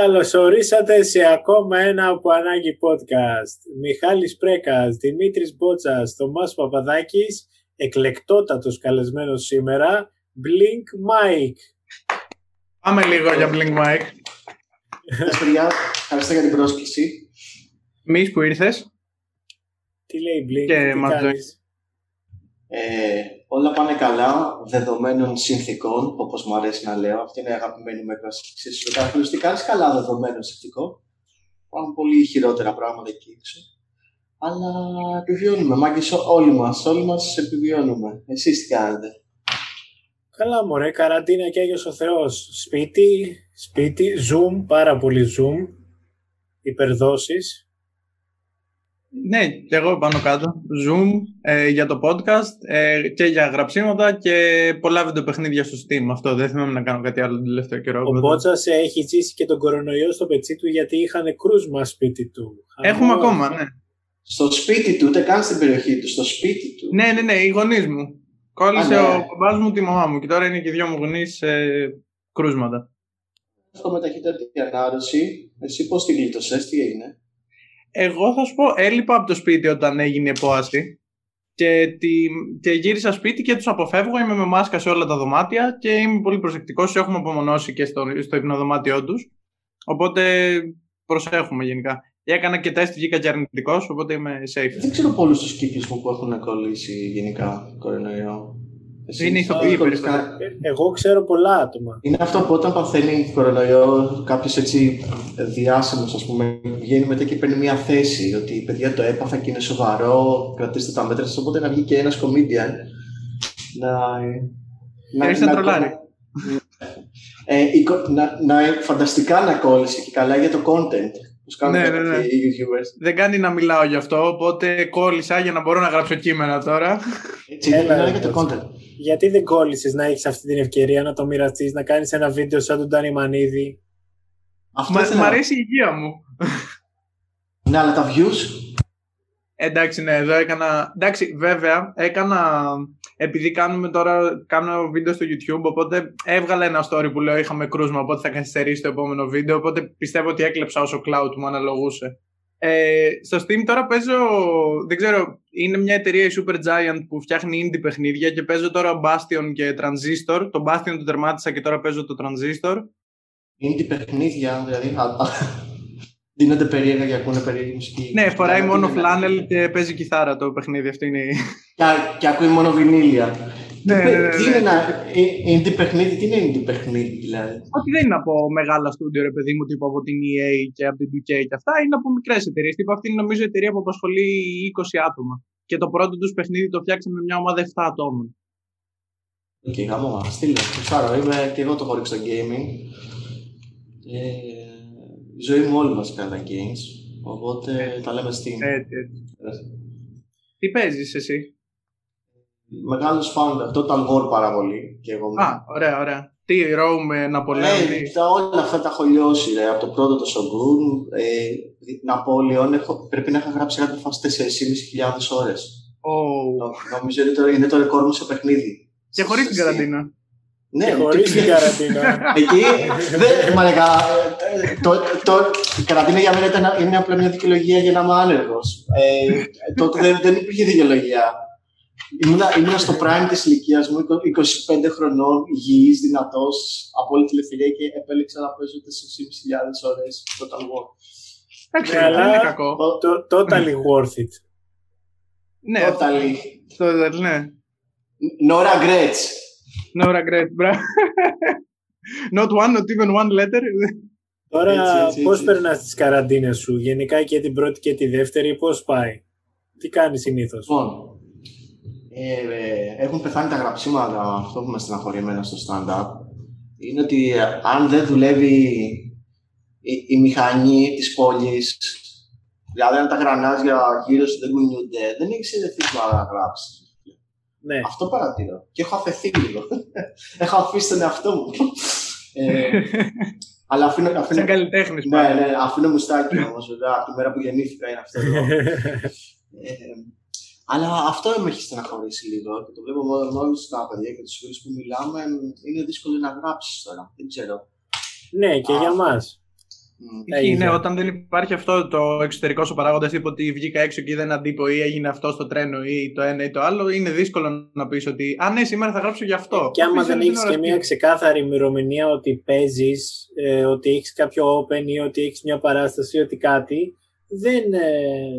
Καλωσορίσατε σε ακόμα ένα από Ανάγκη podcast. Μιχάλης Πρέκας, Δημήτρης Μπότσας, Θωμάς Παπαδάκης, εκλεκτότατος καλεσμένος σήμερα, Blink Mike. Πάμε λίγο για Blink Mike. παιδιά, ευχαριστώ για την πρόσκληση. Μης που ήρθες. Τι λέει Blink, Και τι μας κάνεις; Ε, όλα πάνε καλά, δεδομένων συνθήκων, όπως μου αρέσει να λέω. Αυτή είναι η αγαπημένη μου έκφραση. Ξέρεις, ρωτάω φίλους, τι κάνεις καλά δεδομένων συνθήκων. Υπάρχουν πολύ χειρότερα πράγματα εκεί έξω. Αλλά επιβιώνουμε, μάγκες όλοι μας, όλοι μας επιβιώνουμε. Εσείς τι κάνετε; Καλά μωρέ, καραντίνα και Άγιος ο Θεός. Σπίτι, σπίτι, zoom, πάρα πολύ zoom. Υπερδόσεις. Ναι, και εγώ πάνω κάτω. Zoom ε, για το podcast ε, και για γραψίματα και πολλά βιντεοπαιχνίδια στο Steam. Αυτό δεν θυμάμαι να κάνω κάτι άλλο τον τελευταίο καιρό. Ο οπότε- Μπότσας έχει ζήσει και τον κορονοϊό στο πετσί του γιατί είχαν κρούσμα σπίτι του. Έχουμε Χαμός. ακόμα, ναι. Στο σπίτι του, ούτε καν στην περιοχή του, στο σπίτι του. Ναι, ναι, ναι, οι γονείς μου. Κόλλησε Α, ναι. ο μπαμπάς μου τη μαμά μου και τώρα είναι και οι δυο μου γονείς ε, κρούσματα. Αυτό με ταχύτατη ανάρρωση, εσύ πώς την γλίτωσες, τι έγινε; Εγώ θα σου πω, έλειπα από το σπίτι όταν έγινε η επόαση και, τη, και γύρισα σπίτι και τους αποφεύγω, είμαι με μάσκα σε όλα τα δωμάτια και είμαι πολύ προσεκτικός, έχουμε απομονώσει και στο, στο υπνοδωμάτιό τους, οπότε προσέχουμε γενικά. Έκανα και τεστ, βγήκα και αρνητικός, οπότε είμαι safe. Δεν ξέρω πολλούς τους κύκλους μου που έχουν κολλήσει γενικά κορονοϊό. Εσύ, Είναι ηθοποιοί εσύ, περισσότερο. κα- Ε, Εγώ ξέρω πολλά άτομα. Είναι αυτό που όταν παθαίνει κορονοϊό κάποιος έτσι διάσημος, ας πούμε, βγαίνει μετά και παίρνει μια θέση ότι παιδιά το έπαθα και είναι σοβαρό, κρατήστε τα μέτρα σας. Οπότε να βγει και ένας comedian να. Έρχεσαι να τρολάρει. Ε, η κο- να, να, φανταστικά να κόλλησε και καλά για το content. Πώς κάνουν Ναι, ναι, ναι, ναι. οι YouTubers. Δεν κάνει να μιλάω γι' αυτό, οπότε κόλλησα για να μπορώ να γράψω κείμενα τώρα. Έτσι, Έλα, μιλάνε ρε, για το κάτσε. content. Γιατί δεν κόλλησες να έχεις αυτή την ευκαιρία να το μοιραστείς, να κάνεις ένα βίντεο σαν τον Τάνι Μανίδη; Αυτό Μα, ήθελα μ' να- αρέσει η υγεία μου. Ναι, αλλά τα views; Εντάξει, ναι, εδώ έκανα. Εντάξει, βέβαια, έκανα. Επειδή κάνουμε τώρα. Κάνω βίντεο στο YouTube, οπότε έβγαλα ένα story που λέω είχαμε κρούσμα, οπότε θα καθυστερήσει το επόμενο βίντεο. Οπότε πιστεύω ότι έκλεψα όσο cloud μου αναλογούσε. Ε, στο Steam τώρα παίζω. Δεν ξέρω, είναι μια εταιρεία η Super Giant που φτιάχνει indie παιχνίδια και παίζω τώρα Bastion και Transistor. Το Bastion το τερμάτισα και τώρα παίζω το Transistor. Είναι τι παιχνίδια, δηλαδή. Α, α, Δίνονται περίεργα και ακούνε περίεργη μουσική. Ναι, φοράει Δηλαδή, μόνο είναι- φλάνελ και παίζει κιθάρα το παιχνίδι. Αυτό είναι. η- Και, και ακούει μόνο βινίλια. Ναι, τι, ναι, ναι, τι ναι. είναι ένα ε, indie παιχνίδι, τι είναι indie παιχνίδι δηλαδή; Ότι δεν είναι από μεγάλα στούντιο, ρε παιδί μου, τύπου από την EA και από την 2K και αυτά. Είναι από μικρές εταιρείες. Τύπου αυτή είναι νομίζω η εταιρεία που απασχολεί 20 άτομα. Και το πρώτο τους παιχνίδι το φτιάξαμε με μια ομάδα 7 ατόμων. Οκ, okay, γάμο, στείλε. Ξάρω, είμαι και εγώ το χωρίς το gaming. Ε, η ζωή μου όλη μας κάνει τα games. Οπότε τα λέμε στην. Έτσι, έτσι. Τι παίζεις εσύ; Μεγάλος φαν, αυτό το War πάρα πολύ. Και εγώ. Α, ωραία, ωραία. Τι, Rome, Ναπολέον, Ε, τι; τα, όλα αυτά τα έχω λιώσει, ρε. Από το πρώτο το Shogun, ε, Ναπόλεον, έχω, πρέπει να είχα γράψει κάτι φάση 4.500 ώρες. Oh. Νο- Νομίζω είναι το, είναι το ρεκόρ μου σε παιχνίδι. Και χωρίς την Στη- καραντίνα. Ναι, Και χωρίς τι- την καραντίνα. Εκεί, δεν, μαλακά, ε, το, το, η καραντίνα για μένα ήταν, είναι απλά μια δικαιολογία για να είμαι άνεργος. Ε, τότε δεν, δεν υπήρχε δικαιολογία. Ήμουνα, ήμουνα στο prime της ηλικίας μου, 25 χρονών, υγιής, δυνατός, απόλυτη ελευθερία και επέλεξα να παίζω 4.500 ώρες στο War. Εντάξει, Ναι, δεν αλλά- είναι κακό. Το- Totally worth it. Ναι, Totally. αυτό δεν ναι. No regrets. No regret, bra. Not one, not even one letter. Τώρα Έτσι, έτσι, πώς έτσι. περνάς τις καραντίνες σου, γενικά και την πρώτη και τη δεύτερη, πώς πάει; Τι κάνεις συνήθως; Λοιπόν, ε, ε, έχουν πεθάνει τα γραψίματα, αυτό που με στεναχωρεί εμένα στο stand-up, είναι ότι ε, αν δεν δουλεύει η, η μηχανή της πόλης, δηλαδή αν τα γρανάζια γύρω σου δεν κουνιούνται, δεν έχεις συνδεθεί να γράψεις. Ναι. Αυτό παρατηρώ. Και έχω αφαιθεί λίγο. έχω αφήσει τον εαυτό μου. ε, αλλά αφήνω, αφήνω, Σαν καλλιτέχνης. ναι, ναι, αφήνω μουστάκι όμως, βέβαια, από τη μέρα που γεννήθηκα είναι αυτό. εδώ. Ε, αλλά αυτό με έχει στεναχωρήσει λίγο και το βλέπω με με όλους τα παιδιά και τους φίλους που μιλάμε. Είναι δύσκολο να γράψεις τώρα. Δεν ξέρω. ναι, και Α. για μας. Ισχύει, ναι, όταν δεν υπάρχει αυτό το εξωτερικό σου παράγοντας, τύπου ότι βγήκα έξω και είδα έναν τύπο ή έγινε αυτό στο τρένο ή το ένα ή το άλλο, είναι δύσκολο να πεις ότι Α, ναι, σήμερα θα γράψω γι' αυτό. Και άμα δεν έχεις και μια ξεκάθαρη ημερομηνία ότι παίζεις, ε, ότι έχεις κάποιο open ή ότι έχεις μια παράσταση ή ότι κάτι, δεν, ε,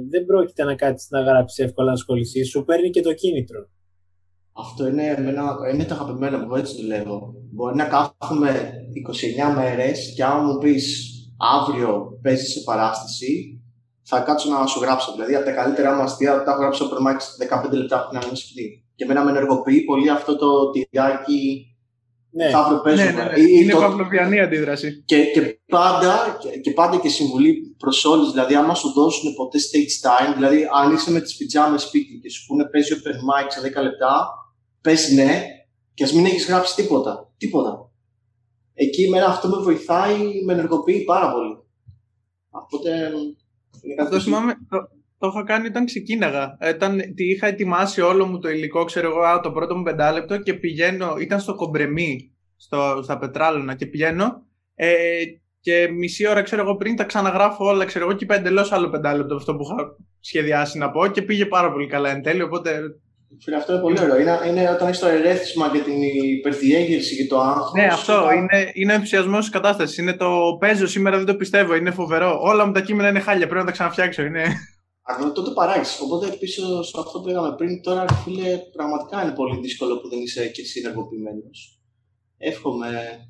δεν πρόκειται να κάτσεις να γράψεις εύκολα να ασχοληθείς. Σου παίρνει και το κίνητρο. Αυτό είναι, εμένα, είναι το αγαπημένο μου, έτσι δουλεύω. Μπορεί να κάθομαι 29 μέρες και άμα μου πεις αύριο παίζεις σε παράσταση, θα κάτσω να σου γράψω. Δηλαδή από τα καλύτερα μου αστεία τα έχω γράψει στο Max 15 λεπτά πριν να είμαι σπίτι. Και εμένα με ενεργοποιεί πολύ αυτό το τυράκι. Ναι, αύριο παίζουμε. Ναι, ναι, ναι. Είναι το... παυλοβιανή αντίδραση. Και, και, πάντα, και, και πάντα και συμβουλή προς όλους. Δηλαδή, άμα σου δώσουν ποτέ stage time, δηλαδή αν είσαι με τις πιτζάμες σπίτι και σου πούνε παίζει open mic σε 10 λεπτά, πες ναι και ας μην έχεις γράψει τίποτα. Τίποτα εκεί εμένα αυτό με βοηθάει, με ενεργοποιεί πάρα πολύ. Οπότε. Αυτό θυμάμαι, το, το είχα κάνει όταν ξεκίναγα. Ήταν, τι είχα ετοιμάσει όλο μου το υλικό, ξέρω εγώ, το πρώτο μου πεντάλεπτο και πηγαίνω, ήταν στο κομπρεμί, στο, στα πετράλαινα και πηγαίνω ε, και μισή ώρα, ξέρω εγώ, πριν τα ξαναγράφω όλα, ξέρω εγώ, και είπα εντελώς άλλο πεντάλεπτο αυτό που είχα σχεδιάσει να πω και πήγε πάρα πολύ καλά εν τέλει, οπότε Φίλε, αυτό είναι πολύ ωραίο. Είναι, είναι όταν έχεις το ερέθισμα και την υπερδιέγερση και το άγχος. Ναι, αυτό. Είναι, είναι ενθουσιασμός της κατάστασης. Είναι το παίζω σήμερα, δεν το πιστεύω. Είναι φοβερό. Όλα μου τα κείμενα είναι χάλια. Πρέπει να τα ξαναφτιάξω. Είναι... Αλλά τότε παράγει. Οπότε πίσω σε αυτό που λέγαμε πριν, τώρα φίλε, πραγματικά είναι πολύ δύσκολο που δεν είσαι και εσύ ενεργοποιημένο. Εύχομαι,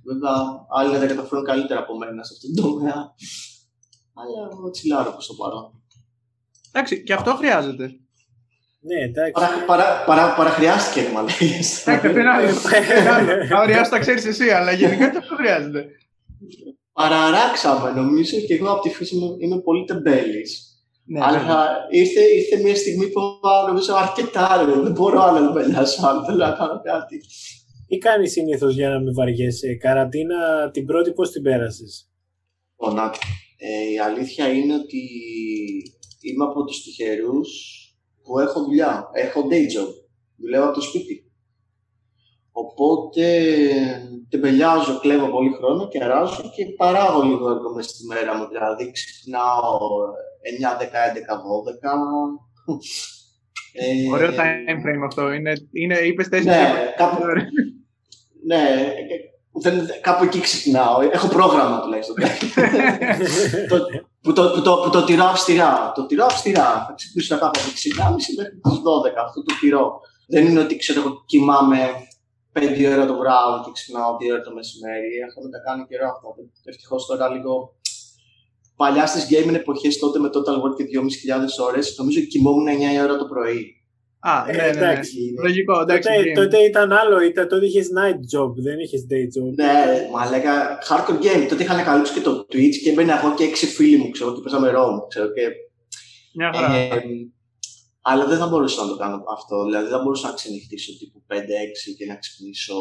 βέβαια, άλλοι να τα καταφέρουν καλύτερα από μένα σε αυτόν τον τομέα. Αλλά εγώ τσιλάρω προς το παρόν. Εντάξει, και αυτό χρειάζεται. Ναι, εντάξει. Παρα, παρα, παρα, παραχρειάστηκε, μα λέγες. Ωραία, τα ξέρεις εσύ, αλλά γενικά και αυτό χρειάζεται. Παραράξαμε, νομίζω και εγώ από τη φύση μου είμαι πολύ τεμπέλης. Ναι, αλλά ναι. ήρθε, ήρθε μια στιγμή που νομίζω αρκετά, δεν μπορώ άλλο να πελάσω άλλο, θέλω να κάνω κάτι. Τι κάνεις συνήθως για να μην βαριέσαι, καραντίνα την πρώτη πώς την πέρασες; Λοιπόν, ε, η αλήθεια είναι ότι είμαι από τους τυχερούς που έχω δουλειά, έχω day job, δουλεύω από το σπίτι. Οπότε τεμπελιάζω, κλέβω πολύ χρόνο και αράζω και παράγω λίγο έργο μέσα στη μέρα μου. Δηλαδή ξυπνάω 9, 10, 11, 12. Ε, Ωραίο time frame αυτό. Είναι, είναι, είπες τέσσερις ναι, κάπου, ναι, δεν, κάπου εκεί ξυπνάω. Έχω πρόγραμμα τουλάχιστον. το, που, το, που, το, που το τηρώ αυστηρά. Το τηρώ αυστηρά. Θα ξυπνήσω κάπου από τι 6.30 μέχρι τις 12. Αυτό το τηρώ. Δεν είναι ότι ξέρω εγώ κοιμάμαι 5 ώρα το βράδυ και ξυπνάω 2 ώρα το μεσημέρι. Έχω να τα κάνω καιρό αυτό. Ευτυχώς τώρα λίγο. Παλιά στις gaming εποχές τότε με total work και 2.500 ώρες, νομίζω κοιμόμουν 9 ώρα το πρωί. Α, ναι, ναι, ναι. Λογικό, εντάξει. Τότε, τότε ήταν άλλο, ήταν, τότε είχες night job, δεν είχες day job. Ναι, μα λέγα hardcore game. Τότε είχαν καλύψει και το Twitch και έμπαινα εγώ και έξι φίλοι μου, ξέρω, και παίζαμε ROM, ξέρω, και... Μια χαρά. Ε, αλλά δεν θα μπορούσα να το κάνω αυτό. Δηλαδή δεν μπορούσα να ξενυχτήσω τύπου 5-6 και να ξυπνήσω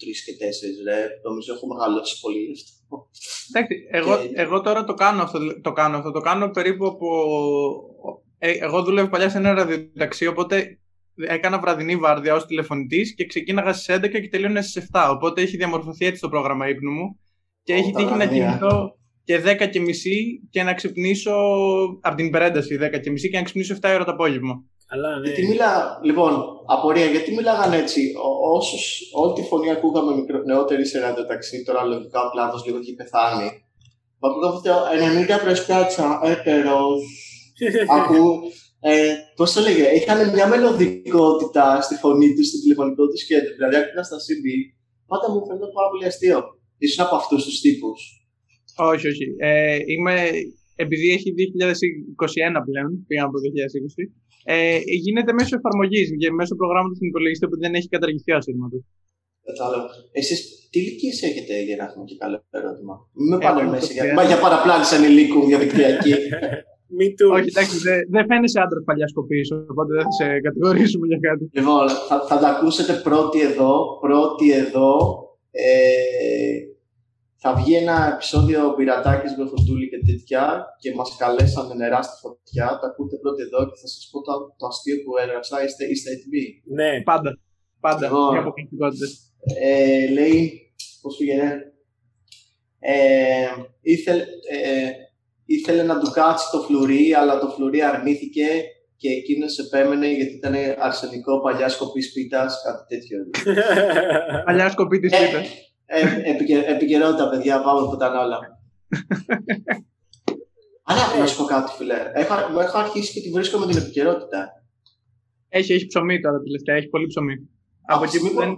3 και 4 ρε. Νομίζω έχω μεγαλώσει πολύ αυτό. Εντάξει, εγώ, εγώ τώρα το κάνω αυτό, το κάνω αυτό. Το κάνω περίπου από ε, εγώ δούλευα παλιά σε ένα ραδιοταξί, οπότε έκανα βραδινή βάρδια ως τηλεφωνητής και ξεκίναγα στις 11 και τελείωνα στις 7. Οπότε έχει διαμορφωθεί έτσι το πρόγραμμα ύπνου μου. Και έχει τύχει να κοιμηθώ και 10 και μισή και να ξυπνήσω από την υπερένταση 10 και μισή και να ξυπνήσω 7 ώρα το απόγευμα. Καλά, ναι. Γιατί μιλά, λοιπόν, απορία, γιατί μιλάγαν έτσι, όσους, όλη τη φωνή ακούγαμε μικρό, νεότεροι σε ραδιοταξί, τώρα λογικά ο κλάδος λίγο έχει πεθάνει. Ακούγαμε αυτό 90 προσκάτσα, έτερος, Ακού, ε, Πώς το έλεγε, είχαν μια μελωδικότητα στη φωνή τους, στο τηλεφωνικό τους σχέδιο. Δηλαδή, άκουγα στα CD, πάντα μου φαίνεται πάρα πολύ αστείο. Ήσουν από αυτούς τους τύπους. Όχι, όχι. Ε, είμαι, επειδή έχει 2021 πλέον, πήγαμε από το 2020, ε, γίνεται μέσω εφαρμογής, μέσω προγράμματος στην υπολογιστή που δεν έχει καταργηθεί ασύρματος. Κατάλαβα. Εσείς τι ηλικίες έχετε για να έχουμε και καλό ερώτημα; Μην με πάνε μέσα για, για παραπλάνηση ανηλίκου διαδικτυακή. Όχι, εντάξει, δεν δε φαίνεσαι άντρας παλιάς σκοπή, οπότε δεν θα σε κατηγορήσουμε για κάτι. Λοιπόν, θα, θα τα ακούσετε πρώτη εδώ. Πρώτη εδώ. Ε, θα βγει ένα επεισόδιο πειρατάκι με φωτούλη και τέτοια και μας καλέσανε νερά στη φωτιά. Τα ακούτε πρώτη εδώ και θα σας πω το, το αστείο που έγραψα. Είστε, είστε έτοιμοι; Ναι, πάντα. Πάντα. Λοιπόν, ε, λέει, πώς πήγαινε. Ε, ήθελε, ε, ήθελε να του κάτσει το φλουρί, αλλά το φλουρί αρνήθηκε και εκείνος επέμενε γιατί ήταν αρσενικό παλιά σκοπής πίτας, κάτι τέτοιο. παλιά σκοπή της πίτας. Ε, ε, επικαιρότητα, παιδιά, πάμε που ήταν όλα. Αλλά να σου πω κάτι, φίλε. Έχω, έχω αρχίσει και τη βρίσκω με την επικαιρότητα. Έχει, έχει ψωμί τώρα τελευταία, έχει πολύ ψωμί. Από, εκεί που, δεν,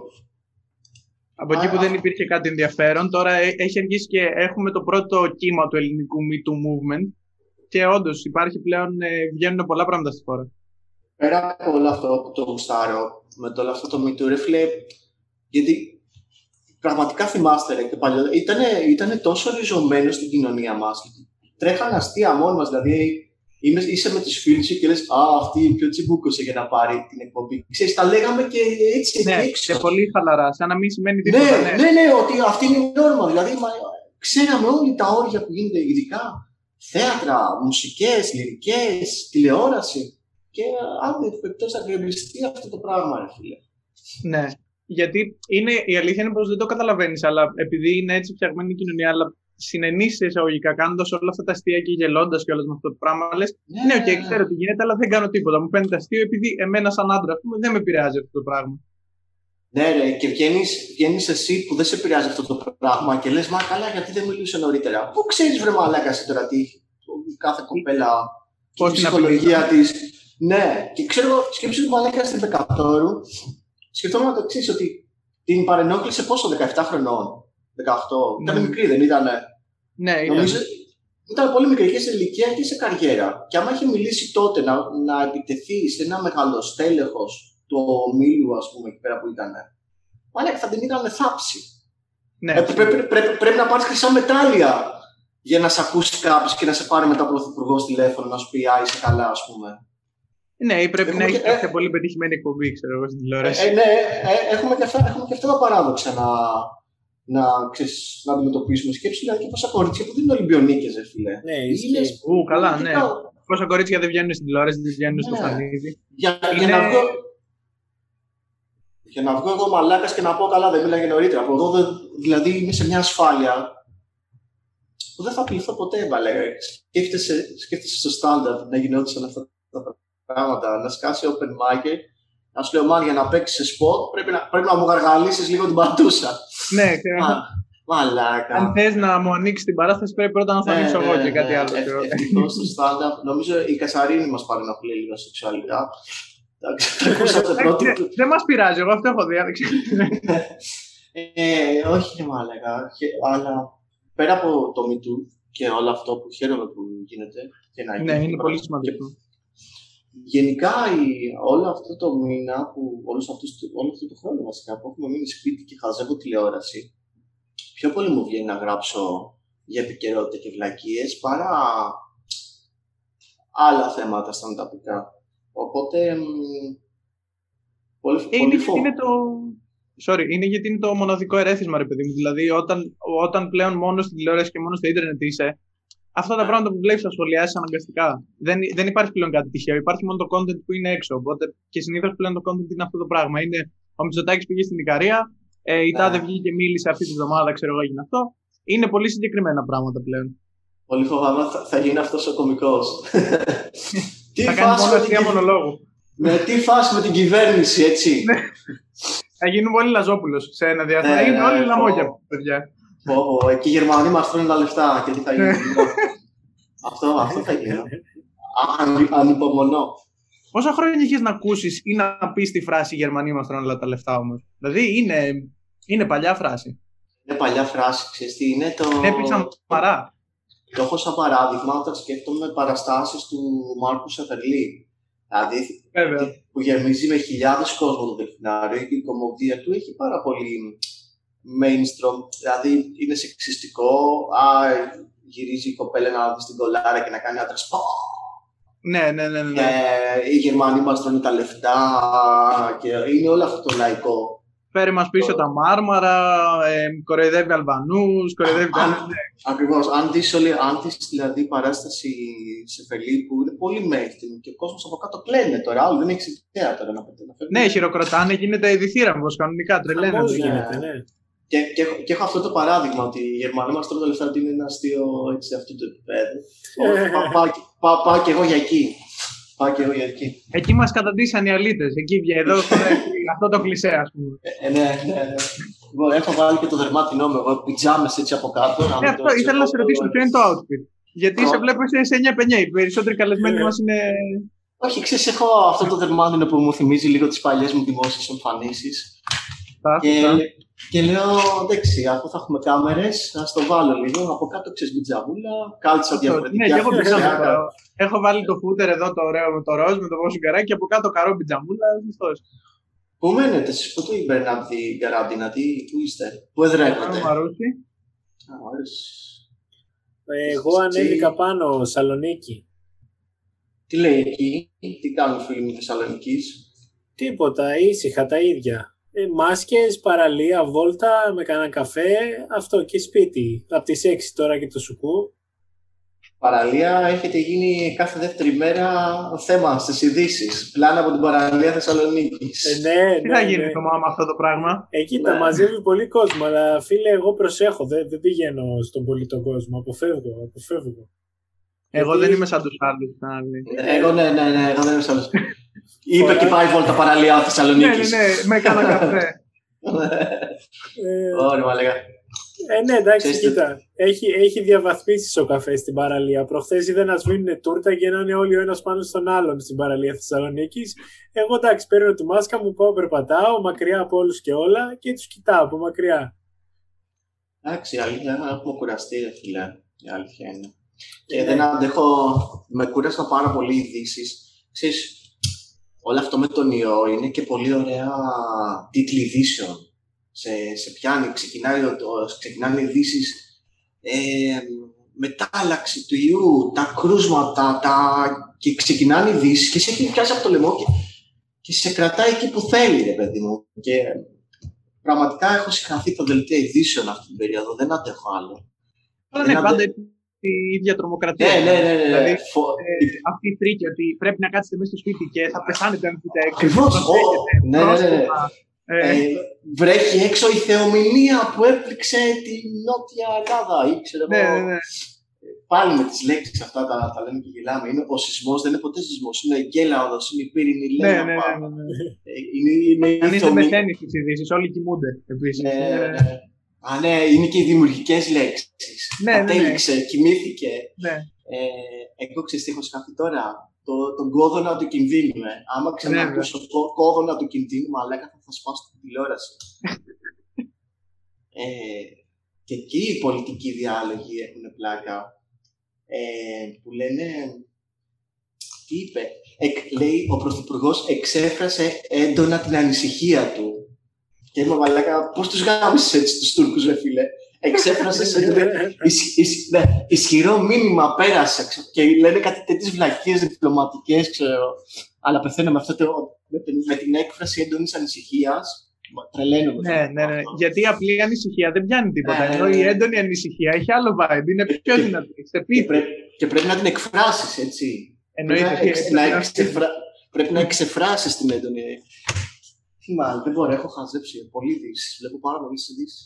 από εκεί που δεν υπήρχε κάτι ενδιαφέρον, τώρα έχει αρχίσει και έχουμε το πρώτο κύμα του ελληνικού Me Too Movement και όντως υπάρχει πλέον, ε, βγαίνουν πολλά πράγματα στη χώρα. Πέρα από όλο αυτό που το γουστάρω, με το όλο αυτό το Me Too, ρε φίλε, γιατί πραγματικά θυμάστε ρε και παλιό, ήταν τόσο ριζωμένος στην κοινωνία μας. Τρέχανε αστεία μόνοι μας, δηλαδή Είμαι, είσαι με τους φίλους σου και λες «Α, αυτή πιο τσιμπούκωσε για να πάρει την εκπομπή». Ξέρεις, τα λέγαμε και έτσι ναι, έξω. και πολύ χαλαρά, σαν να μην σημαίνει ναι, τίποτα. Ναι, ναι, ναι, ότι αυτή είναι η νόρμα. Δηλαδή, μα, ξέραμε όλοι τα όρια που γίνονται ειδικά. Θέατρα, μουσικές, λυρικές, τηλεόραση. Και αν δεν εκτός θα γκρεμιστεί αυτό το πράγμα, ρε φίλε. Ναι, γιατί είναι, η αλήθεια είναι πως δεν το καταλαβαίνεις, αλλά επειδή είναι έτσι φτιαγμένη η κοινωνία, αλλά συναινείς εισαγωγικά κάνοντας όλα αυτά τα αστεία και γελώντας και όλα με αυτό το πράγμα. Λες, ναι, ναι, OK, okay, ξέρω τι γίνεται, αλλά δεν κάνω τίποτα. Μου φαίνεται αστείο επειδή εμένα, σαν άντρα, πούμε, δεν με επηρεάζει αυτό το πράγμα. Ναι, ρε, και βγαίνεις εσύ που δεν σε επηρεάζει αυτό το πράγμα και λες, Μα καλά, γιατί δεν μιλούσε νωρίτερα. Πού ξέρεις, βρε μαλάκα, τώρα τι κάθε κοπέλα και η ψυχολογία της. Ναι, και ξέρω, σκέψου του μαλάκα στην Δεκατόρου, σκεφτόμουν το εξής, ότι την παρενόχλησε πόσο, 17 χρονών. 18. Ήταν ναι. μικρή, δεν ήταν. Ναι, Νομίζω, ήταν πολύ μικρή και σε ηλικία και σε καριέρα. Και άμα είχε μιλήσει τότε να, να επιτεθεί σε ένα μεγάλο στέλεχος του ομίλου, ας πούμε, εκεί πέρα που ήταν. Μάλλον θα την είχαν θάψει. Ναι. Ε, πρέπει, πρέπει, πρέπει, να πάρεις χρυσά μετάλλια για να σε ακούσει κάποιος και να σε πάρει μετά πρωθυπουργό τηλέφωνο να σου πει Α, είσαι καλά, ας πούμε. Ναι, ή πρέπει έχουμε να έχει και... κάποια πολύ πετυχημένη εκπομπή, ξέρω εγώ, στην τηλεόραση. Ε, ναι, ε, έχουμε, και αυτά, έχουμε και αυτά τα παράδοξα να, να, ξέρεις, να αντιμετωπίσουμε. Σκέψη δηλαδή και πόσα κορίτσια που δεν είναι Ολυμπιονίκες, φίλε. Ναι, είναι. Ου, καλά, ναι. Πόσα κορίτσια δεν βγαίνουν στην τηλεόραση, δεν βγαίνουν ναι. στο φανίδι. Για, είναι... για, να βγω, για να βγω εγώ μαλάκας και να πω καλά, δεν μίλαγε νωρίτερα. Από εδώ, δηλαδή, είμαι σε μια ασφάλεια που δεν θα πληθώ ποτέ, βαλέ. Σκέφτεσαι, σκέφτεσαι στο στάνταρ να γινόντουσαν αυτά τα πράγματα, να σκάσει open mic να σου λέω, Μάν, για να παίξεις σε σποτ πρέπει να, πρέπει να μου γαργαλίσεις λίγο την πατούσα. Ναι, Μαλάκα. Αν θες να μου ανοίξεις την παράσταση, πρέπει πρώτα να θα ναι, ανοίξω εγώ ναι, και κάτι ναι. άλλο. Ευτυχώς στο stand-up, νομίζω η Κασαρίνη μας παρενοχλεί λίγο σεξουαλικά. Δεν μας πειράζει, εγώ αυτό έχω δει. Ε, όχι, είναι μάλακα. Αλλά πέρα από το MeToo και όλο αυτό που χαίρομαι που γίνεται. Ναι, είναι πολύ σημαντικό. Γενικά, η, όλο αυτό το μήνα, που, όλος αυτούς, όλο αυτό το χρόνο βασικά που έχουμε μείνει σπίτι και χαζεύω τηλεόραση, πιο πολύ μου βγαίνει να γράψω για επικαιρότητα και βλακίες παρά άλλα θέματα στα μεταπικά. Οπότε, πολύ, ε, είναι, πολύ είναι το... Sorry, είναι γιατί είναι το μοναδικό ερέθισμα, ρε παιδί μου. Δηλαδή, όταν, όταν πλέον μόνο στην τηλεόραση και μόνο στο ίντερνετ είσαι, αυτά τα πράγματα που βλέπεις θα σχολιάσει αναγκαστικά. Δεν, δεν υπάρχει πλέον κάτι τυχαίο. Υπάρχει μόνο το content που είναι έξω. Οπότε και συνήθως πλέον το content είναι αυτό το πράγμα. Είναι ο Μητσοτάκης πήγε στην Ικαρία, ε, η Τάδε ναι. βγήκε και μίλησε αυτή τη βδομάδα, ξέρω εγώ, έγινε αυτό. Είναι πολύ συγκεκριμένα πράγματα πλέον. Πολύ φοβάμαι θα, θα γίνει αυτός ο κωμικός. θα κάνει μόνο αστεία μονολόγου. Με τι φάση με την κυβέρνηση, έτσι. Ναι. θα γίνουν όλοι Λαζόπουλος σε ένα διάστημα. θα γίνουν ναι, όλοι λαμόγια, παιδιά. Πω, πω, εκεί οι Γερμανοί μας τρώνε τα λεφτά και τι θα γίνει. αυτό, αυτό θα γίνει. Αν, ανυπομονώ. Πόσα χρόνια είχες να ακούσεις ή να πεις τη φράση Οι Γερμανοί μας τρώνε τα λεφτά όμως. Δηλαδή είναι, είναι παλιά φράση. Είναι παλιά φράση, ξέρεις τι είναι το. Έπαιξαν παρά. Το έχω σαν παράδειγμα όταν σκέφτομαι παραστάσεις του Μάρκου Σεφερλί. Δηλαδή Βέβαια. που γεμίζει με χιλιάδες κόσμο το δελφινάριο και η κομμωδία του έχει πάρα πολύ mainstream, δηλαδή είναι σεξιστικό, α, γυρίζει η κοπέλα να δει την κολάρα και να κάνει άντρας. Ναι, ναι, ναι. ναι. Ε, οι Γερμανοί μας τρώνε τα λεφτά και είναι όλο αυτό το λαϊκό. Φέρει μας πίσω τα μάρμαρα, ε, κοροϊδεύει Αλβανούς, κοροϊδεύει Ναι. Ακριβώς. Αν δεις αν δεις, δηλαδή παράσταση σε που είναι πολύ mainstream και ο κόσμος από κάτω κλαίνε τώρα. Άλλο δεν έχει ιδέα τώρα να πει. Ναι, χειροκροτάνε, γίνεται η διθύραμβο κανονικά. Τρελαίνε. γίνεται, ναι. Και, και, έχω, και έχω αυτό το παράδειγμα ότι οι Γερμανοί μας τρώγουν λεφτά ότι είναι ένα αστείο έτσι, αυτού του επίπεδου. πάω, πάω, πάω, πάω και εγώ για εκεί. Πάω και εγώ για εκεί. Εκεί μας καταντήσαν οι αλήτες. Εκεί βγαίνει εδώ αυτό το κλεισέ, ας πούμε. Ε, ναι, ναι, ναι. Λοιπόν, έχω βάλει και το δερμάτινό μου εγώ, πιτζάμες έτσι από κάτω. Ε, αυτό, ήθελα να σε ρωτήσω, ποιο είναι το outfit. Γιατί σε βλέπω σε 9-5. Οι περισσότεροι καλεσμένοι μας είναι. Όχι, ξέρεις, έχω αυτό το δερμάτινο που μου θυμίζει λίγο τις παλιές μου δημόσιες εμφανίσεις. Και, και λέω, εντάξει, αφού θα έχουμε κάμερες, ας το βάλω λίγο. Από κάτω ξέρεις μπιτζαβούλα, κάλτσα διαφορετικά. Ναι, εγώ Έχω βάλει το φούτερ εδώ το ωραίο με το ροζ, με το βόσο καράκι και από κάτω καρό μπιτζαβούλα. Πού μένετε εσείς, πού το είπε από την καραντίνα, τι, πού είστε, πού εδρεύετε. Μαρούσι. Εγώ ανέβηκα πάνω, Σαλονίκη. Τι λέει εκεί, τι κάνουν φίλοι μου Θεσσαλονίκης; Τίποτα, ήσυχα τα ίδια. Ε, μάσκες, παραλία, βόλτα, με κανένα καφέ, αυτό και σπίτι. Από τις 6 τώρα και το σουκού παραλία έχετε γίνει κάθε δεύτερη μέρα θέμα στις ειδήσεις. Πλάνα από την παραλία Θεσσαλονίκης. Ε, ναι, ναι, Τι θα ναι. γίνει το μάμα αυτό το πράγμα; Εκεί τα ναι. μαζεύει πολύ κόσμο. Αλλά φίλε, εγώ προσέχω. Δεν, δεν πηγαίνω στον πολύ τον κόσμο. Αποφεύγω. αποφεύγω. Εγώ Γιατί... δεν είμαι σαν τους άλλους. Εγώ ναι, ναι, ναι, εγώ δεν είμαι σαν τους Είπε και πάει βόλτα παραλία Θεσσαλονίκης. Ναι, ναι, ναι, με έκανα καφέ. Ωραία, μα λέγα. Ε, ναι, εντάξει, κοίτα. Έχει, έχει διαβαθμίσει ο καφέ στην παραλία. Προχθές είδα να σβήνουν τούρτα και να είναι όλοι ο ένας πάνω στον άλλον στην παραλία Θεσσαλονίκης. Εγώ εντάξει, παίρνω τη μάσκα μου, πάω, περπατάω μακριά από όλους και όλα και τους κοιτάω από μακριά. Εντάξει, η αλήθεια είναι έχουμε κουραστεί, ρε φίλε. Η αλήθεια είναι. Και ε, δεν αντέχω. Με κούρασαν πάρα πολύ ειδήσεις. Ξέρεις, όλο αυτό με τον ιό είναι και πολύ ωραία τίτλοι ειδήσεων σε, σε πιάνει, ξεκινάει, ξεκινάνε ειδήσεις ε, μετάλλαξη του ιού, τα κρούσματα, τα... και ξεκινάνε ειδήσεις και σε έχει πιάσει από το λαιμό και, και σε κρατάει εκεί που θέλει, ρε παιδί μου. Και πραγματικά έχω συγχαθεί το δελτίο ειδήσεων αυτή την περίοδο, δεν αντέχω άλλο. Αλλά ναι, πάντα η ίδια τρομοκρατία. Ναι, ναι, ναι. ναι. Δηλαδή, ε, αυτή η φρίκη ότι πρέπει να κάτσετε μέσα στο σπίτι και θα πεθάνετε αν πείτε έξω. Ακριβώς. Ναι, ναι, ναι. ναι. Ε, ε, βρέχει έξω η θεομηνία που έπληξε τη Νότια Ελλάδα ή ξέρω ναι, ναι, ναι. Πάλι με τις λέξεις αυτά τα, τα λέμε και γελάμε. Είναι, ο σεισμός δεν είναι ποτέ σεισμός. Είναι η γκέλαοδο, είναι η πύρινη ναι, ναι, ναι, ναι, ναι. Είναι, είναι Αν είστε μεθαίνει στις ειδήσεις, όλοι κοιμούνται επίσης. Ναι, ναι. Α, ναι, είναι και οι δημιουργικές λέξεις. Ναι, Κατέληξε, ναι, ναι. κοιμήθηκε. Ναι. Ε, εγώ ξέρω τι έχω σκάφει τώρα το, τον κόδωνα του κινδύνου. Ε. Άμα ξανακούσω ναι, τον κόδωνα του κινδύνου, μαλάκα θα, θα σπάσω την τηλεόραση. ε, και εκεί οι πολιτικοί διάλογοι έχουν πλάκα. Ε, που λένε. Τι είπε. Εκ, λέει ο Πρωθυπουργός εξέφρασε έντονα την ανησυχία του. Και είπα μαλάκα, πώς τους γάμισες έτσι τους Τούρκους, ρε φίλε; Εξέφρασες ναι, ισχυρό μήνυμα πέρασε και λένε κάτι τέτοιες βλακίε διπλωματικές, ξέρω. Αλλά πεθαίνω με, αυτό το, με, την έκφραση έντονης ανησυχίας. Τρελαίνομαι. Ναι, ναι, ναι. Γιατί η απλή ανησυχία δεν πιάνει τίποτα. Ναι, ενώ η έντονη ανησυχία έχει άλλο vibe. Είναι πιο δυνατή. Και, πρέ, και πρέπει να την εκφράσεις, έτσι. Εννοείται. Πρέπει να, εξεφρα... πρέπει να εξεφράσεις την έντονη τι μάλλον, δεν μπορώ, έχω χαζέψει πολύ ειδήσεις. Βλέπω πάρα πολλές ειδήσεις.